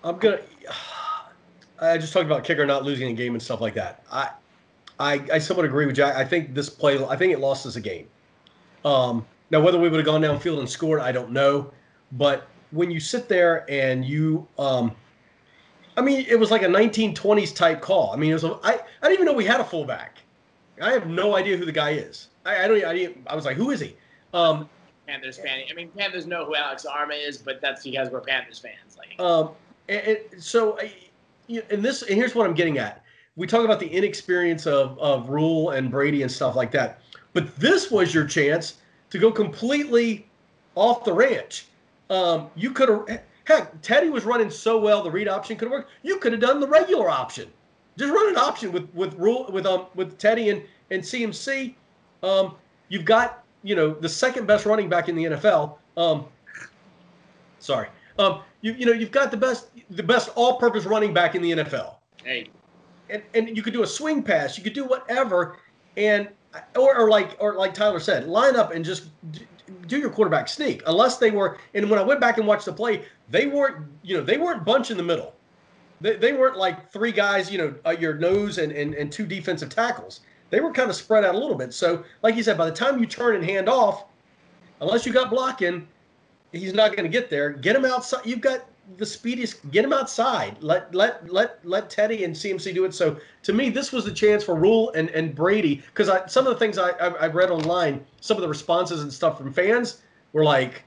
I'm gonna. I just talked about kicker not losing a game and stuff like that. I, I, I somewhat agree with Jack. I think this play. I think it lost us a game. Um, now, whether we would have gone downfield and scored, I don't know. But when you sit there and you, um, I mean, it was like a 1920s type call. I mean, it was. A, I, I didn't even know we had a fullback. I have no idea who the guy is. I, I don't. I didn't. I was like, who is he? Um,
Panthers fan. I mean, Panthers know who Alex Armah is, but that's because we're Panthers fans. Like,
um, and, and so, I, and this, and here's what I'm getting at. We talk about the inexperience of of Rhule and Brady and stuff like that, but this was your chance to go completely off the ranch. Um, you could have, heck, Teddy was running so well, the read option could have worked. You could have done the regular option. Just run an option with with Rhule with um with Teddy and and CMC. Um, you've got you know the second best running back in the NFL. Um, sorry. Um, you you know you've got the best the best all-purpose running back in the NFL.
Hey.
And and you could do a swing pass. You could do whatever. And or, or like or like Tyler said, line up and just do your quarterback sneak. Unless they were, and when I went back and watched the play, they weren't, you know, they weren't bunch in the middle. They, they weren't like three guys, you know, at your nose and, and and two defensive tackles. They were kind of spread out a little bit. So, like you said, by the time you turn and hand off, unless you got blocking, he's not going to get there. Get him outside. You've got the speediest. Get him outside. Let let let let Teddy and CMC do it. So to me, this was the chance for Rhule and and Brady because I some of the things I, I I read online, some of the responses and stuff from fans were like,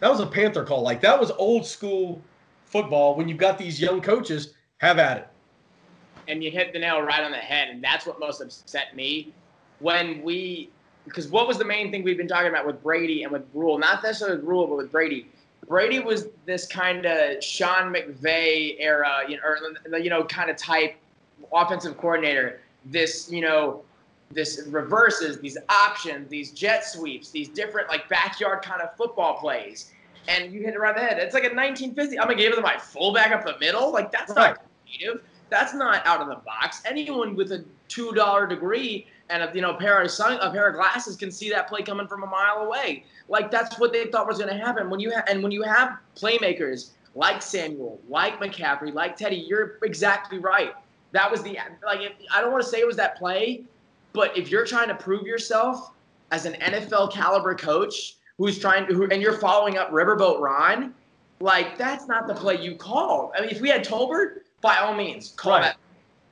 that was a Panther call. Like that was old school football. When you've got these young coaches, have at it.
And you hit the nail right on the head, and that's what most upset me when we because what was the main thing we've been talking about with Brady and with Rhule, Not necessarily with Rhule, but with Brady Brady was this kind of Sean McVay era, you know, or, you know, kind of type offensive coordinator. This, you know, this reverses, these options, these jet sweeps, these different like backyard kind of football plays. and you hit it right in the head. It's like a 1950. I'm gonna give it to my fullback up the middle. Like that's
Right.
not creative. That's not out of the box. Anyone with a two dollar degree and a you know pair of sun, a pair of glasses can see that play coming from a mile away. Like that's what they thought was going to happen. When you ha- and when you have playmakers like Samuel, like McCaffrey, like Teddy, you're exactly right. That was the like. If, I don't want to say it was that play, but if you're trying to prove yourself as an NFL caliber coach who's trying to, who, and you're following up Riverboat Ron, like that's not the play you called. I mean, if we had Tolbert, by all means, call
Right.
that.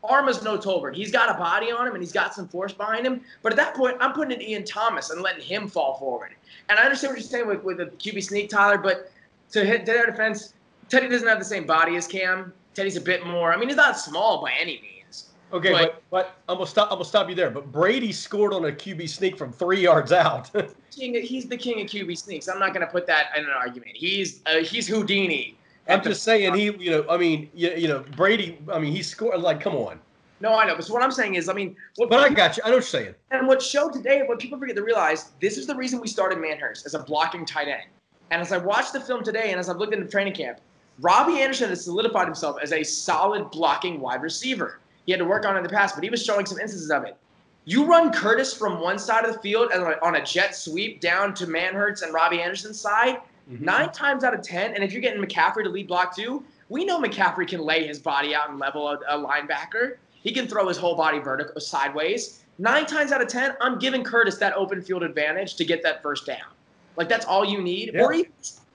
Armah's no Tolbert. He's got a body on him and he's got some force behind him. But at that point, I'm putting in Ian Thomas and letting him fall forward. And I understand what you're saying with, with the QB sneak, Tyler, but to hit to their defense, Teddy doesn't have the same body as Cam. Teddy's a bit more. I mean, he's not small by any means.
Okay,
But-
but, but I'm gonna stop. I'm gonna stop you there. But Brady scored on a QB sneak from three yards out.
He's the king of QB sneaks. I'm not going to put that in an argument. He's uh, he's Houdini.
I'm just saying he, you know, I mean, you, you know, Brady. I mean, he scored. Like, come on.
No, I know. But so what I'm saying is, I mean, what,
But I got you. I know what you're saying.
And what showed today, what people forget to realize, this is the reason we started Manhertz as a blocking tight end. And as I watched the film today, and as I've looked into training camp, Robbie Anderson has solidified himself as a solid blocking wide receiver. He had to work on it in the past, but he was showing some instances of it. You run Curtis from one side of the field and on a jet sweep down to Manhertz and Robbie Anderson's side, Mm-hmm. nine times out of ten, and if you're getting McCaffrey to lead block too, we know McCaffrey can lay his body out and level a, a linebacker. He can throw his whole body vertical sideways. Nine times out of ten, I'm giving Curtis that open field advantage to get that first down. Like that's all you need, or even,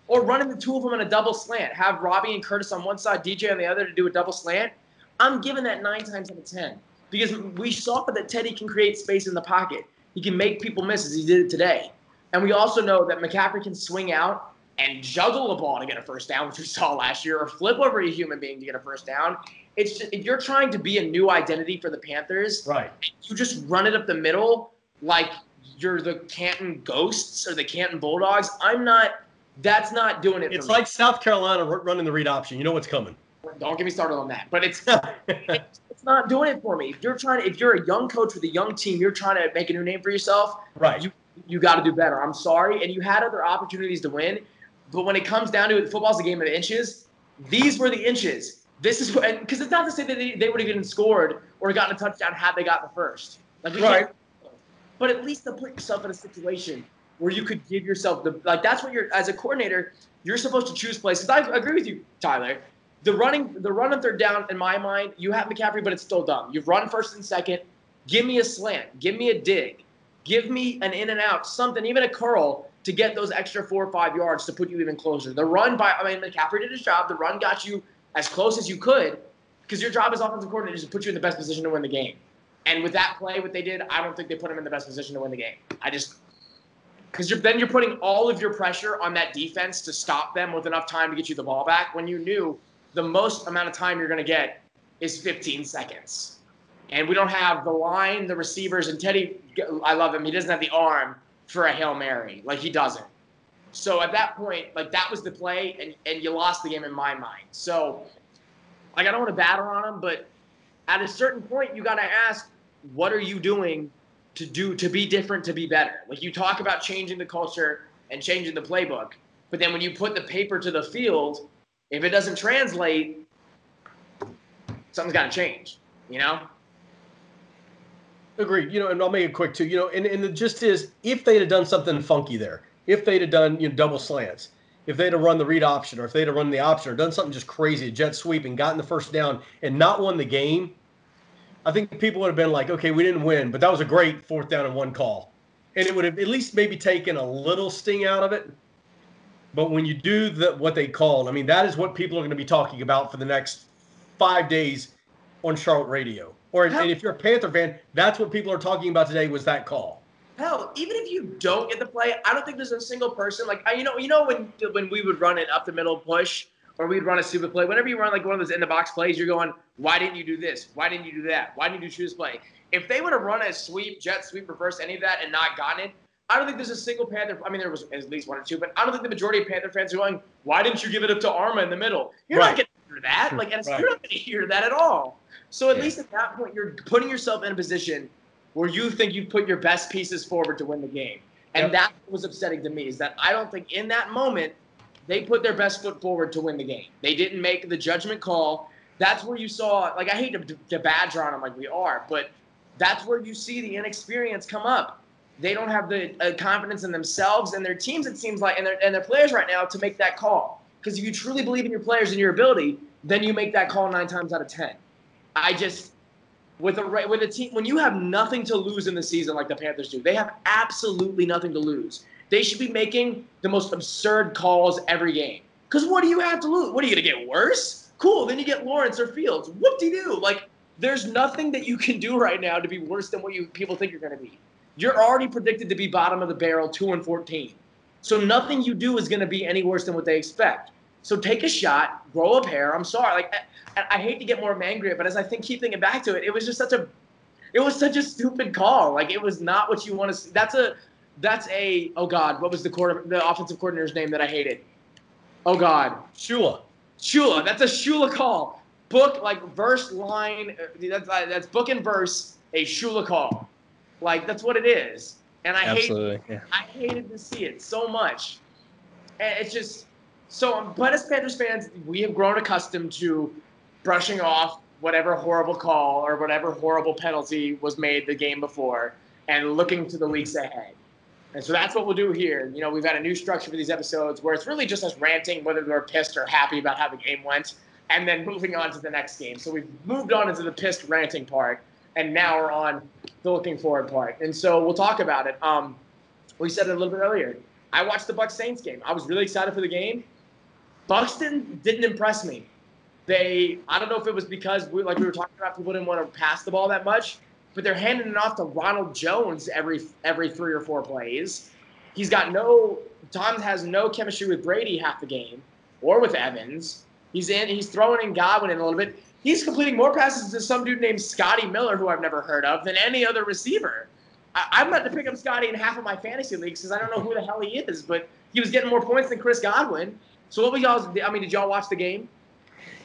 or running the two of them in a double slant. Have Robbie and Curtis on one side, DJ on the other to do a double slant. I'm giving that nine times out of ten because we saw that Teddy can create space in the pocket. He can make people miss as he did it today. And we also know that McCaffrey can swing out and juggle a ball to get a first down, which we saw last year, or flip over a human being to get a first down. It's just if you're trying to be a new identity for the Panthers,
Right.
you just run it up the middle like you're the Canton Ghosts or the Canton Bulldogs. I'm not. That's not doing it.
It's
for me.
like South Carolina running the read option. You know what's coming.
Don't get me started on that. But it's it's, it's not doing it for me. If you're trying to, if you're a young coach with a young team, you're trying to make a new name for yourself.
Right.
You you got to do better. I'm sorry, and you had other opportunities to win, but when it comes down to it, football's a game of inches. These were the inches. This is what, because it's not to say that they, they would have even scored or gotten a touchdown had they gotten the first. Like
Right.
but at least to put yourself in a situation where you could give yourself the like. That's what you're as a coordinator. You're supposed to choose plays. Because I agree with you, Tyler. The running, the run and third down, in my mind, you have McCaffrey, but it's still dumb. You've run first and second. Give me a slant. Give me a dig. Give me an in and out, something, even a curl to get those extra four or five yards to put you even closer. The run by, I mean, McCaffrey did his job. The run got you as close as you could because your job as offensive coordinator is to put you in the best position to win the game. And with that play, what they did, I don't think they put him in the best position to win the game. I just because then you're putting all of your pressure on that defense to stop them with enough time to get you the ball back when you knew the most amount of time you're going to get is 15 seconds. And we don't have the line, the receivers, and Teddy, I love him. He doesn't have the arm for a Hail Mary. Like, he doesn't. So at that point, like, that was the play, and, and you lost the game in my mind. So, like, I don't want to batter on him, but at a certain point, you got to ask, what are you doing to do to be different, to be better? Like, you talk about changing the culture and changing the playbook, but then when you put the paper to the field, if it doesn't translate, something's got to change, you know?
Agreed. You know, and I'll make it quick too. You know, and, and the gist is, if they'd have done something funky there, if they'd have done you know double slants, if they'd have run the read option, or if they'd have run the option, or done something just crazy, a jet sweep, and gotten the first down and not won the game, I think people would have been like, okay, we didn't win, but that was a great fourth down and one call, and it would have at least maybe taken a little sting out of it. But when you do the what they called, I mean, that is what people are going to be talking about for the next five days on Charlotte radio. Or and if you're a Panther fan, that's what people are talking about today was that call.
Hell, even if you don't get the play, I don't think there's a single person like I, you know, you know when when we would run it up the middle push or we'd run a super play. Whenever you run like one of those in the box plays, you're going, why didn't you do this? Why didn't you do that? Why didn't you choose play? If they would have run a sweep, jet sweep, reverse any of that and not gotten it, I don't think there's a single Panther. I mean, there was at least one or two, but I don't think the majority of Panther fans are going, why didn't you give it up to Armah in the middle? You're
Right.
not going to hear that. Like, and
Right.
you're not going to hear that at all. So at
Yeah.
least at that point, you're putting yourself in a position where you think you've put your best pieces forward to win the game. And
Yep.
that was upsetting to me is that I don't think in that moment they put their best foot forward to win the game. They didn't make the judgment call. That's where you saw, like, I hate to, to badger on them like we are, but that's where you see the inexperience come up. They don't have the uh, confidence in themselves and their teams, it seems like, and their, and their players right now to make that call. Because if you truly believe in your players and your ability, then you make that call nine times out of 10. I just, with a with a team when you have nothing to lose in the season like the Panthers do, they have absolutely nothing to lose. They should be making the most absurd calls every game. Because what do you have to lose? What are you gonna get worse? Cool, then you get Lawrence or Fields. Whoop de doo. Like there's nothing that you can do right now to be worse than what you people think you're gonna be. You're already predicted to be bottom of the barrel, two and fourteen. So nothing you do is gonna be any worse than what they expect. So take a shot, grow a pair. I'm sorry, like I, I hate to get more angry, but as I think keep thinking back to it, it was just such a, it was such a stupid call. Like it was not what you want to see. That's a, that's a. Oh God, what was the quarter, the offensive coordinator's name that I hated? Oh God,
Shula.
Shula. That's a Shula call. Book like verse line. uh, That's that's book and verse a Shula call. Like that's what it is. And I hate
Absolutely. Yeah.
I hated to see it so much. And it's just so. um, But as Panthers fans, we have grown accustomed to brushing off whatever horrible call or whatever horrible penalty was made the game before and looking to the weeks ahead. And so that's what we'll do here. You know, we've got a new structure for these episodes where it's really just us ranting whether we're pissed or happy about how the game went, and then moving on to the next game. So we've moved on into the pissed ranting part, and now we're on the looking forward part. And so we'll talk about it. Um, we said it a little bit earlier. I watched the Bucks Saints game. I was really excited for the game. Buxton didn't impress me. They, I don't know if it was because we, like we were talking about, people didn't want to pass the ball that much, but they're handing it off to Ronald Jones every every three or four plays. He's got no. Tom has no chemistry with Brady half the game, or with Evans. He's in. He's throwing in Godwin in a little bit. He's completing more passes to some dude named Scotty Miller, who I've never heard of, than any other receiver. I, I'm about to pick up Scotty in half of my fantasy leagues because I don't know who the hell he is, but he was getting more points than Chris Godwin. So what was y'all's? I mean, did y'all watch the game?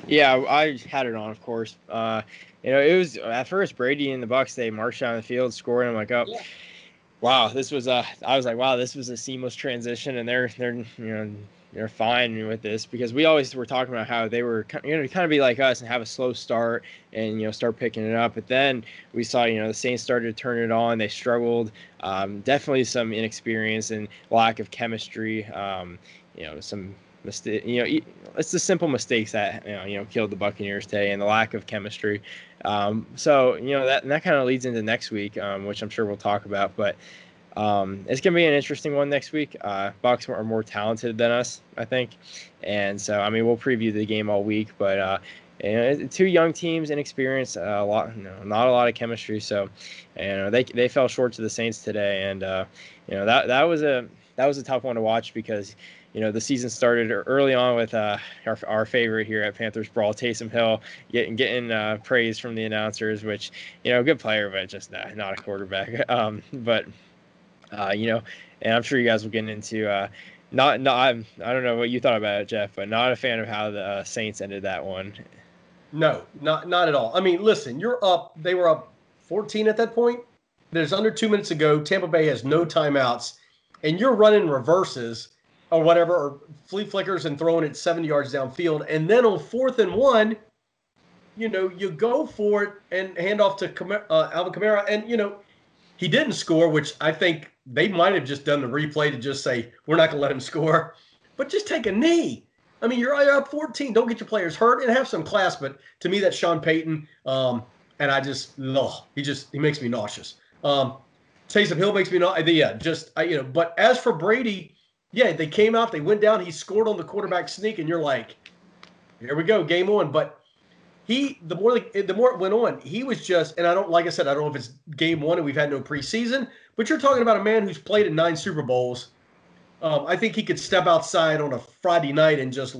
Yeah, I had it on, of course. Uh, you know, it was at first Brady and the Bucks. They marched down the field, scoring. I'm like, oh,
Yeah.
wow, this was a. I was like, wow, this was a seamless transition, and they're they're you know they're fine with this because we always were talking about how they were you know kind of be like us and have a slow start and you know start picking it up. But then we saw you know the Saints started to turn it on. They struggled. Um, definitely some inexperience and lack of chemistry. Um, you know some mistake. You know it's the simple mistakes that you know, you know killed the Buccaneers today and the lack of chemistry. Um, so you know that and that kind of leads into next week, um, which I'm sure we'll talk about. But um, it's gonna be an interesting one next week. Uh, Bucks are more talented than us, I think, and so I mean we'll preview the game all week. But uh, it- two young teams, inexperienced, uh, a lot, you know, not a lot of chemistry. So you know they they fell short to the Saints today, and uh, you know that that was a that was a tough one to watch because you know the season started early on with uh, our, our favorite here at Panthers Brawl, Taysom Hill, getting getting uh, praise from the announcers, which you know a good player, but just not, not a quarterback. Um, but uh, you know, and I'm sure you guys will get into. Uh, not, not, I'm, I don't know what you thought about it, Jeff, but not a fan of how the uh, Saints ended that one.
No, not not at all. I mean, listen, you're up. They were up 14 at that point. There's under two minutes to go. Tampa Bay has no timeouts, and you're running reverses or whatever, or flea flickers and throwing it 70 yards downfield. And then on fourth and one, you know, you go for it and hand off to uh, Alvin Kamara, and you know, he didn't score, which I think they might have just done the replay to just say we're not going to let him score, but just take a knee. I mean, you're up 14. Don't get your players hurt and have some class. But to me, that's Sean Payton. Um, and I just, ugh, he just, he makes me nauseous. Um, Taysom Hill makes me nauseous. Yeah, just, I, you know, but as for Brady, yeah, they came out, they went down, he scored on the quarterback sneak, and you're like, here we go, game on. But he, the more, the more it went on, he was just, and I don't, like I said, I don't know if it's game one and we've had no preseason, but you're talking about a man who's played in nine Super Bowls. Um, I think he could step outside on a Friday night and just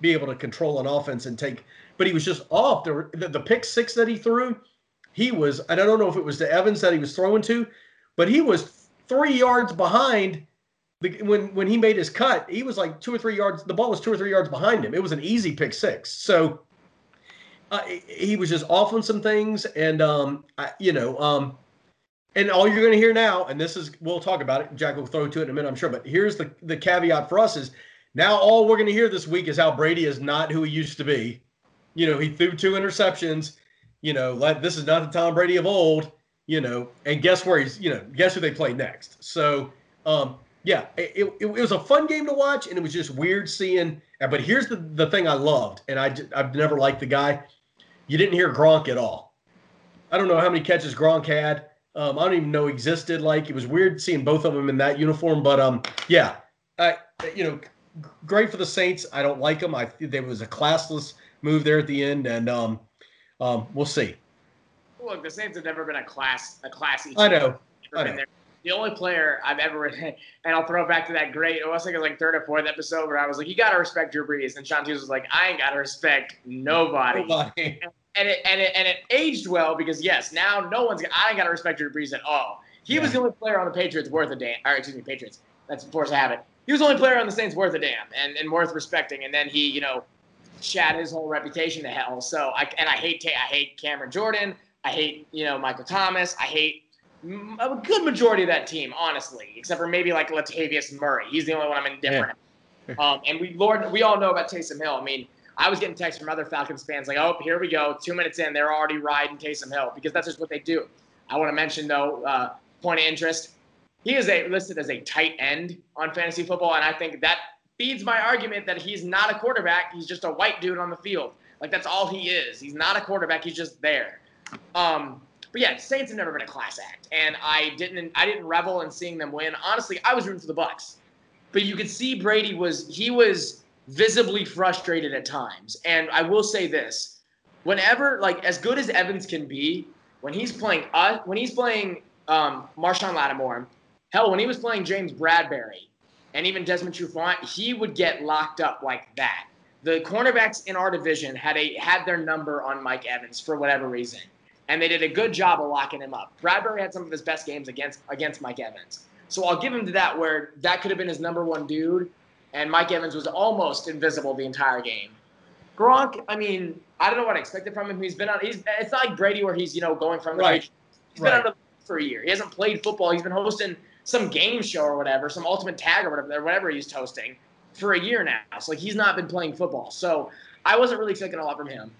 be able to control an offense and take. But he was just off. The, the, the pick six that he threw, he was. I don't know if it was to Evans that he was throwing to, but he was three yards behind. When when he made his cut, he was like two or three yards. The ball was two or three yards behind him. It was an easy pick six. So uh, he- he was just off on some things, and um, I, you know, um, and all you're going to hear now, and this is we'll talk about it. Jack will throw to it in a minute, I'm sure. But here's the the caveat for us: is Now all we're going to hear this week is how Brady is not who he used to be. You know, he threw two interceptions. You know, like this is not the Tom Brady of old. You know, and guess where he's. You know, guess who they play next. So, um, yeah, it, it, it was a fun game to watch, and it was just weird seeing. But here's the the thing I loved, and I I've never liked the guy. You didn't hear Gronk at all. I don't know how many catches Gronk had. Um, I don't even know existed. Like it was weird seeing both of them in that uniform. But um, yeah, I you know great for the Saints. I don't like them. I there was a classless move there at the end, and um, um, we'll see.
Look, the Saints have never been a class a classy.
I know. I know.
The only player I've ever, and I'll throw it back to that great, I was thinking like third or fourth episode where I was like, you got to respect Drew Brees. And Sean Hughes was like, I ain't got to respect nobody. nobody. And, it, and, it, and it aged well because, yes, now no one's, I ain't got to respect Drew Brees at all. He yeah. was the only player on the Patriots worth a damn, or excuse me, Patriots. That's force habit he was the only player on the Saints worth a damn and, and worth respecting. And then he, you know, shat his whole reputation to hell. So I and I hate I hate Cameron Jordan. I hate you know Michael Thomas. I hate a good majority of that team, honestly, except for maybe like Latavius Murray. He's the only one I'm indifferent. Yeah. um, and we Lord, we all know about Taysom Hill. I mean, I was getting texts from other Falcons fans like, "Oh, here we go. Two minutes in, they're already riding Taysom Hill because that's just what they do." I want to mention though, uh, point of interest he is a listed as a tight end on fantasy football, and I think that feeds my argument that he's not a quarterback. He's just a white dude on the field. Like that's all he is. He's not a quarterback. He's just there. Um, but yeah, Saints have never been a class act, and I didn't. I didn't revel in seeing them win. Honestly, I was rooting for the Bucks, but you could see Brady was he was visibly frustrated at times. And I will say this: whenever like as good as Evans can be, when he's playing uh, when he's playing um, Marshon Lattimore Hell, when he was playing James Bradberry and even Desmond Trufant, he would get locked up like that. The cornerbacks in our division had a had their number on Mike Evans for whatever reason, and they did a good job of locking him up. Bradberry had some of his best games against against Mike Evans, so I'll give him to that where that could have been his number one dude, and Mike Evans was almost invisible the entire game. Gronk, I mean, I don't know what I expected from him. He's been on. He's it's not like Brady where he's you know going from the
right.
He's been right. on the for a year. He hasn't played football. He's been hosting some game show or whatever, some ultimate tag or whatever, whatever he's hosting for a year now. So like he's not been playing football. So I wasn't really expecting a lot from him.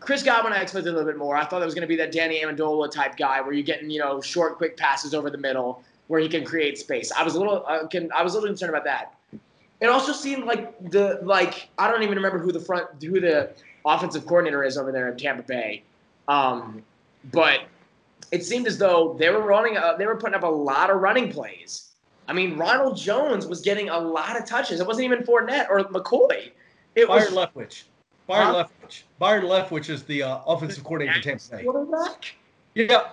Chris Godwin, I expected a little bit more. I thought it was going to be that Danny Amendola type guy where you're getting, you know, short, quick passes over the middle where he can create space. I was a little, uh, can, I was a little concerned about that. It also seemed like the, like I don't even remember who the front, who the offensive coordinator is over there in Tampa Bay, um, but it seemed as though they were running, uh, they were putting up a lot of running plays. I mean, Ronald Jones was getting a lot of touches. It wasn't even Fournette or McCoy. It
Byron was Leftwich. Byron huh? Leftwich. Byron Leftwich is the uh, offensive coordinator for Tampa Bay.
Quarterback?
Yeah.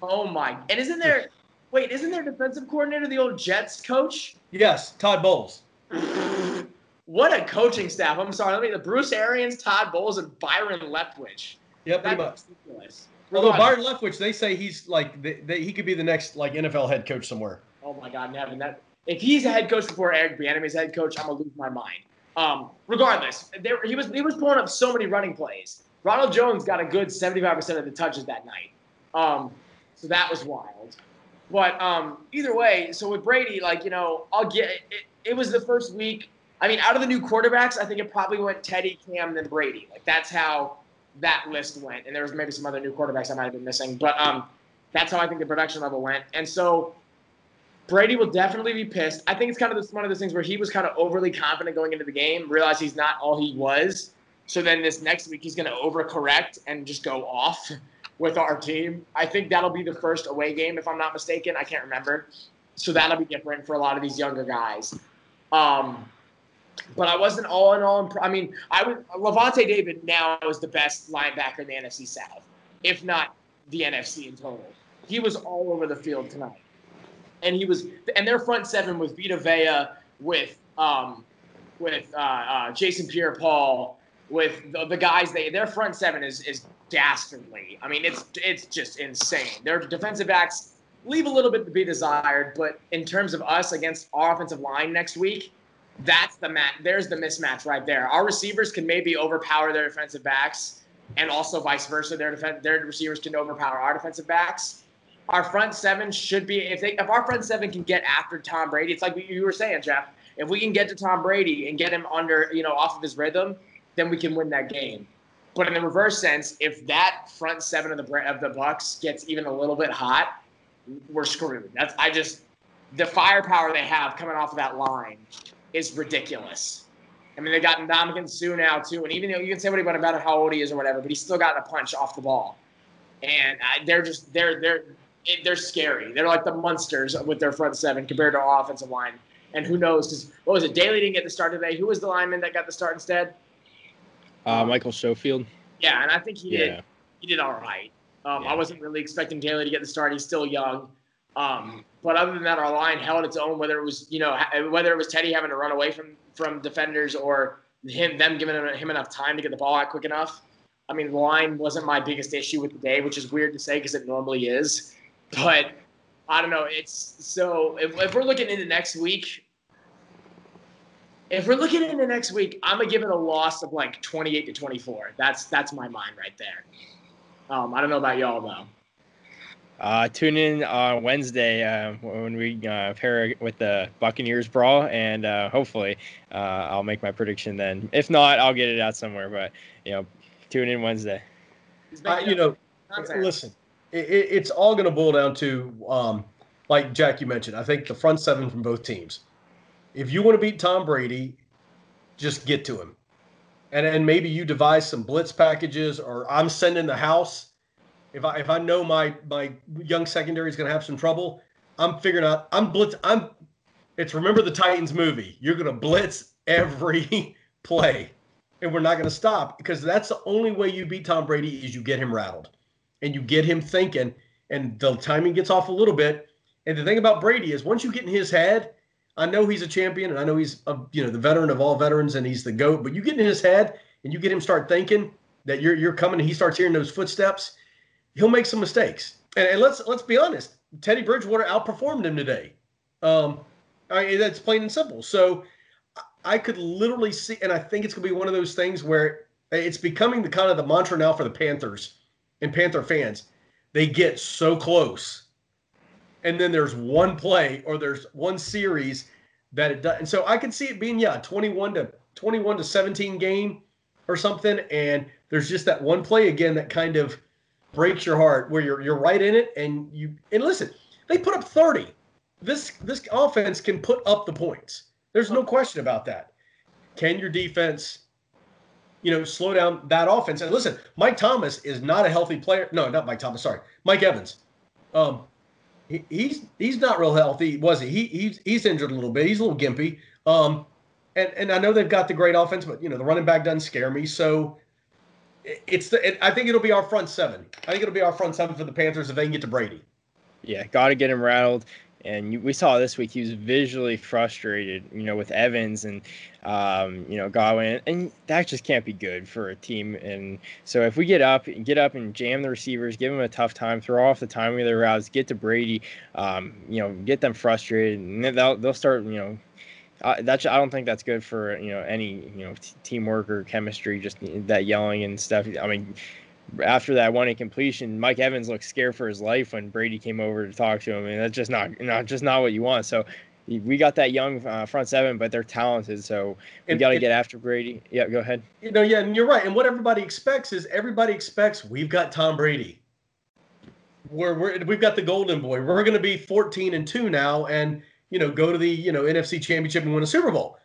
Oh my! And isn't there? Wait, isn't there defensive coordinator the old Jets coach?
Yes, Todd Bowles.
what a coaching staff! I'm sorry. Let me the Bruce Arians, Todd Bowles, and Byron Leftwich.
Yeah, pretty much. Ridiculous. Although Byron Leftwich, they say he's like they, they, he could be the next like NFL head coach somewhere.
Oh my God, Nevin! That if he's a head coach before Eric Bieniemy's head coach, I'm gonna lose my mind. Um, regardless, there, he was he was pulling up so many running plays. Ronald Jones got a good 75% of the touches that night. Um, so that was wild. But um, either way, so with Brady, like you know, I'll get it, it, was the first week. I mean, out of the new quarterbacks, I think it probably went Teddy, Cam, then Brady. Like that's how that list went, and there was maybe some other new quarterbacks I might have been missing, but um, that's how I think the production level went. And so Brady will definitely be pissed. I think it's kind of this, one of those things where he was kind of overly confident going into the game, realized he's not all he was. So then this next week he's going to overcorrect and just go off with our team. I think that'll be the first away game, if I'm not mistaken. I can't remember. So that'll be different for a lot of these younger guys. Um, but I wasn't all in all. Imp- I mean, I was Lavonte David now is the best linebacker in the NFC South, if not the NFC in total. He was all over the field tonight, and he was. And their front seven was Vita Vea with um, with uh, uh, Jason Pierre-Paul, with the, the, guys. They their front seven is is dastardly. I mean, it's it's just insane. Their defensive backs leave a little bit to be desired, but in terms of us against our offensive line next week that's the mat. There's the mismatch right there. Our receivers can maybe overpower their defensive backs, and also vice versa. Their defense, their receivers can overpower our defensive backs. Our front seven should be if they if our front seven can get after Tom Brady. It's like you were saying, Jeff. If we can get to Tom Brady and get him under, you know, off of his rhythm, then we can win that game. But in the reverse sense, if that front seven of the of the Bucks gets even a little bit hot, we're screwed. That's I just the firepower they have coming off of that line is ridiculous. I mean, they got Ndamukong Suh now too, and even though you can say what you want about how old he is or whatever, but he's still got a punch off the ball, and I, they're just they're they're they're scary. They're like the monsters with their front seven compared to our offensive line. And who knows? Because what was it? Daley didn't get the start today. Who was the lineman that got the start instead?
Uh, Michael Schofield.
Yeah, and I think he
Yeah.
did. He did all right. Um, I wasn't really expecting Daley to get the start. He's still young. Um, but other than that, our line held its own. Whether it was you know whether it was Teddy having to run away from from defenders or him them giving him, him enough time to get the ball out quick enough. I mean, the line wasn't my biggest issue with the day, which is weird to say because it normally is. But I don't know. It's so if, if we're looking into next week, if we're looking into next week, I'm gonna give it a loss of like 28 to 24. That's that's my mind right there. Um, I don't know about y'all though.
Uh, tune in on Wednesday uh, when we uh, pair with the Buccaneers brawl, and uh, hopefully uh, I'll make my prediction then. If not, I'll get it out somewhere. But you know, tune in Wednesday.
He's
you know,
content.
listen, it, it- it's all going to boil down to, um, like Jack, you mentioned, I think the front seven from both teams. If you want to beat Tom Brady, just get to him. And, and maybe you devise some blitz packages, or I'm sending the house. If I if I know my my young secondary is going to have some trouble, I'm figuring out I'm blitz. I'm. It's remember the Titans movie. You're going to blitz every play, and we're not going to stop because that's the only way you beat Tom Brady is you get him rattled, and you get him thinking, and the timing gets off a little bit. And the thing about Brady is once you get in his head, I know he's a champion, and I know he's a, you know the veteran of all veterans, and he's the goat. But you get in his head, and you get him start thinking that you're you're coming, and he starts hearing those footsteps. He'll make some mistakes, and, and let's let's be honest. Teddy Bridgewater outperformed him today. Um, I that's plain and simple. So I could literally see, and I think it's going to be one of those things where it's becoming the kind of the mantra now for the Panthers and Panther fans. They get so close, and then there's one play or there's one series that it does. And so I can see it being yeah, 21 to 21 to 17 game or something, and there's just that one play again that kind of breaks your heart where you're you're right in it and you and listen, they put up 30. This this offense can put up the points. There's no question about that. Can your defense, you know, slow down that offense? And listen, Mike Thomas is not a healthy player. No, not Mike Thomas. Sorry, Mike Evans. Um, he, he's he's not real healthy, was he? He he's he's injured a little bit. He's a little gimpy. Um, and and I know they've got the great offense, but you know the running back doesn't scare me. So it's the. It, I think it'll be our front seven. I think it'll be our front seven for the Panthers if they can get to Brady.
Yeah, got to get him rattled. And you, we saw this week he was visually frustrated, you know, with Evans and um, you know Godwin, and that just can't be good for a team. And so if we get up, get up and jam the receivers, give them a tough time, throw off the timing of their routes, get to Brady, um, you know, get them frustrated, and they'll they'll start, you know. Uh, that's I don't think that's good for you know any you know t- teamwork or chemistry. Just that yelling and stuff. I mean, after that one incompletion, Mike Evans looked scared for his life when Brady came over to talk to him, and that's just not not just not what you want. So we got that young uh, front seven, but they're talented, so we got to get after Brady. Yeah, go ahead.
You know, yeah, and you're right. And what everybody expects is everybody expects we've got Tom Brady. We're, we're we've got the golden boy. We're going to be 14 and two now, and you know, go to the you know NFC Championship and win a Super Bowl.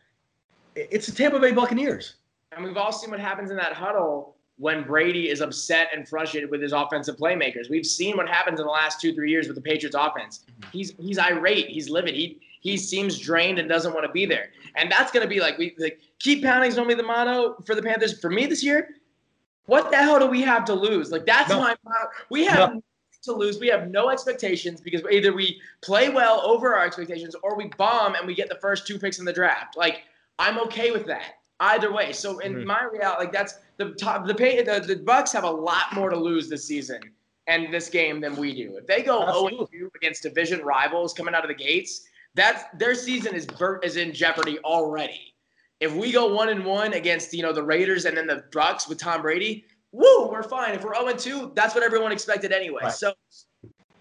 It's the Tampa Bay Buccaneers.
And we've all seen what happens in that huddle when Brady is upset and frustrated with his offensive playmakers. We've seen what happens in the last two, three years with the Patriots offense. Mm-hmm. He's he's irate, he's livid, he he seems drained and doesn't want to be there. And that's gonna be like we like keep pounding is normally the motto for the Panthers. For me this year, what the hell do we have to lose? Like that's
No.
my motto. We have
No.
to lose. We have no expectations because either we play well over our expectations or we bomb and we get the first two picks in the draft. Like I'm okay with that either way. So in
Mhm.
my reality, like that's the top. The pay the, the Bucks have a lot more to lose this season and this game than we do. If they go 0 2 against division rivals coming out of the gates, that's their season is bur- is in jeopardy already. If we go one and one against you know the Raiders and then the Bucks with Tom Brady, woo, we're fine. If we're 0 and 2, that's what everyone expected anyway.
Right.
So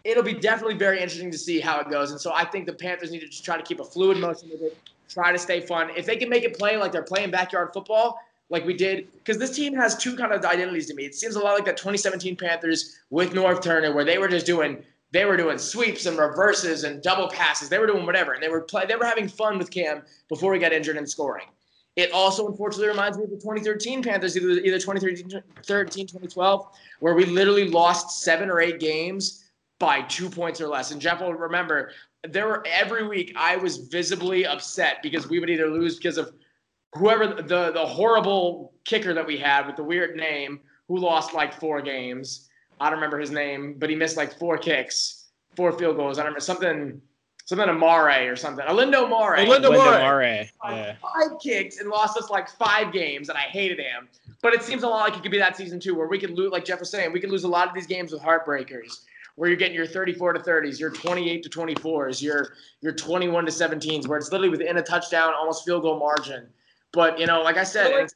it'll be definitely very interesting to see how it goes. And so I think the Panthers need to just try to keep a fluid motion with it, try to stay fun. If they can make it play like they're playing backyard football, like we did, because this team has two kind of identities to me. It seems a lot like that 2017 Panthers with Norv Turner, where they were just doing they were doing sweeps and reverses and double passes. They were doing whatever, and they were play, they were having fun with Cam before he got injured and scoring. It also unfortunately reminds me of the 2013 Panthers, either, either 2013, 2012, where we literally lost seven or eight games by two points or less. And Jeff will remember there were every week I was visibly upset because we would either lose because of whoever the the horrible kicker that we had with the weird name who lost like four games. I don't remember his name, but he missed like four kicks, four field goals. I don't remember something something Amare or something. Olindo Mare.
Olindo
Linda
Mare.
Mare. Yeah.
five kicks and lost us like five games, and I hated him. But it seems a lot like it could be that season too, where we could lose, like Jeff was saying, we could lose a lot of these games with heartbreakers, where you're getting your 34 to 30s, your 28 to 24s, your your 21 to 17s, where it's literally within a touchdown, almost field goal margin. But you know, like I said,
Well, like-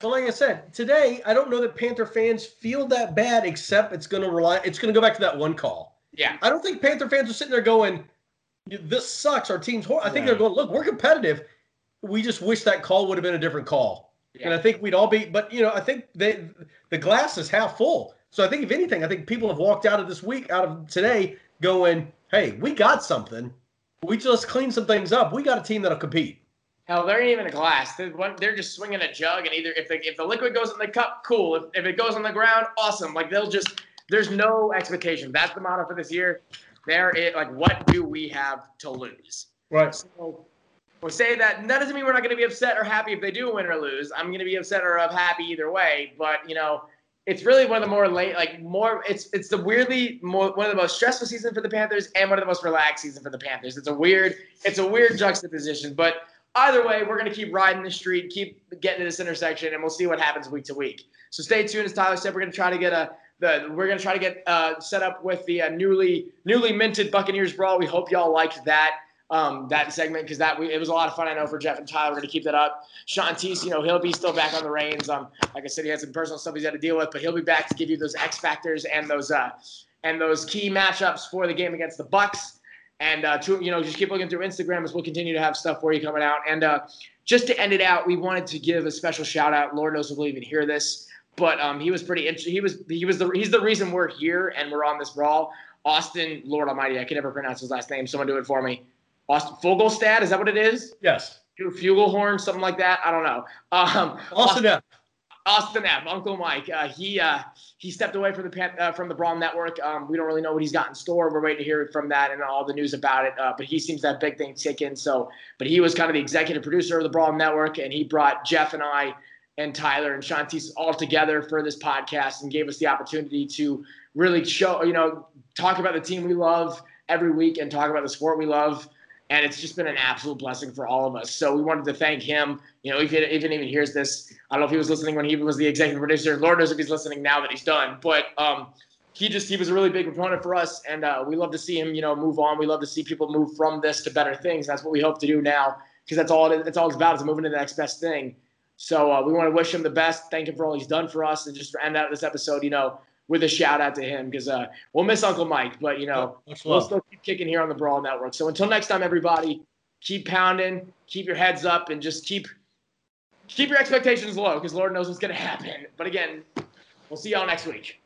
But like I said, today I don't know that Panther fans feel that bad, except it's going to rely. It's going to go back to that one call.
yeah,
I don't think Panther fans are sitting there going, "This sucks. Our team's horrible." I think they're going, "Look, we're competitive. We just wish that call would have been a different call." Yeah. And I think we'd all be. But you know, I think they the glass is half full. So I think if anything, I think people have walked out of this week, out of today, going, "Hey, we got something. We just cleaned some things up. We got a team that'll compete."
Hell, ain't even a glass. They're, just swinging a jug, and either if the if the liquid goes in the cup, cool. If, if it goes on the ground, awesome. Like they'll just there's no expectation. That's the motto for this year. There it like what do we have to lose?
Right.
So we'll say that And that doesn't mean we're not going to be upset or happy if they do win or lose. I'm going to be upset or happy either way. But you know, it's really one of the more late, like more. It's it's the weirdly more one of the most stressful season for the Panthers and one of the most relaxed season for the Panthers. It's a weird it's a weird juxtaposition, but. Either way, we're to keep riding the street, keep getting to this intersection, and we'll see what happens week to week. So stay tuned. As Tyler said, we're to try to get a the we're to try to get uh, set up with the uh, newly newly minted Buccaneers brawl. We hope y'all liked that um, that segment because that we, it was a lot of fun. I know for Jeff and Tyler, we're to keep that up. Sean Teese, you know, he'll be still back on the reins. Um, like I said, he had some personal stuff he's had to deal with, but he'll be back to give you those X factors and those uh, and those key matchups for the game against the Bucks. And uh, to, you know, just keep looking through Instagram as we'll continue to have stuff for you coming out. And uh, just to end it out, we wanted to give a special shout out. Lord knows we'll even hear this, but um, he was pretty. int- He was he was the he's the reason we're here and we're on this brawl. Austin, Lord Almighty, I can never pronounce his last name. Someone do it for me. Austin Fogelstad, is that what it is?
Yes.
Fugelhorn, something like that. I don't know. Um,
Austin F.
Austin F. Uncle Mike. Uh, he uh, he stepped away from the Pan- uh, from the Brawl Network. Um, we don't really know what he's got in store. We're waiting to hear from that and all the news about it. Uh, but he seems to have big things ticking. So, but he was kind of the executive producer of the Brawl Network, and he brought Jeff and I and Tyler and Shantice all together for this podcast and gave us the opportunity to really show, you know, talk about the team we love every week and talk about the sport we love. And it's just been an absolute blessing for all of us. So we wanted to thank him. You know, if he even even hears this, I don't know if he was listening when he was the executive producer. Lord knows if he's listening now that he's done. But um, he just he was a really big proponent for us, and uh, we love to see him, you know, move on. We love to see people move from this to better things. That's what we hope to do now, because that's all it, that's all it's about is moving to the next best thing. So uh, we want to wish him the best, thank him for all he's done for us, and just end out this episode, you know, with a shout out to him because uh, we'll miss Uncle Mike, but you know,
Much
we'll
love.
still keep kicking here on the Brawl Network. So until next time, everybody, keep pounding, keep your heads up, and just keep keep your expectations low because Lord knows what's going to happen. But again, we'll see y'all next week.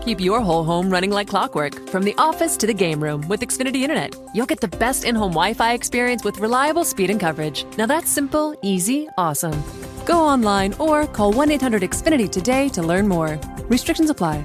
Keep your whole home running like clockwork from the office to the game room with Xfinity Internet. You'll get the best in home Wi Fi experience with reliable speed and coverage. Now that's simple, easy, awesome. Go online or call 1 800 Xfinity today to learn more. Restrictions apply.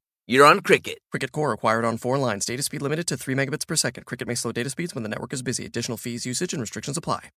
you're on Cricket.
Cricket Core acquired on four lines. Data speed limited to 3 megabits per second. Cricket may slow data speeds when the network is busy. Additional fees, usage, and restrictions apply.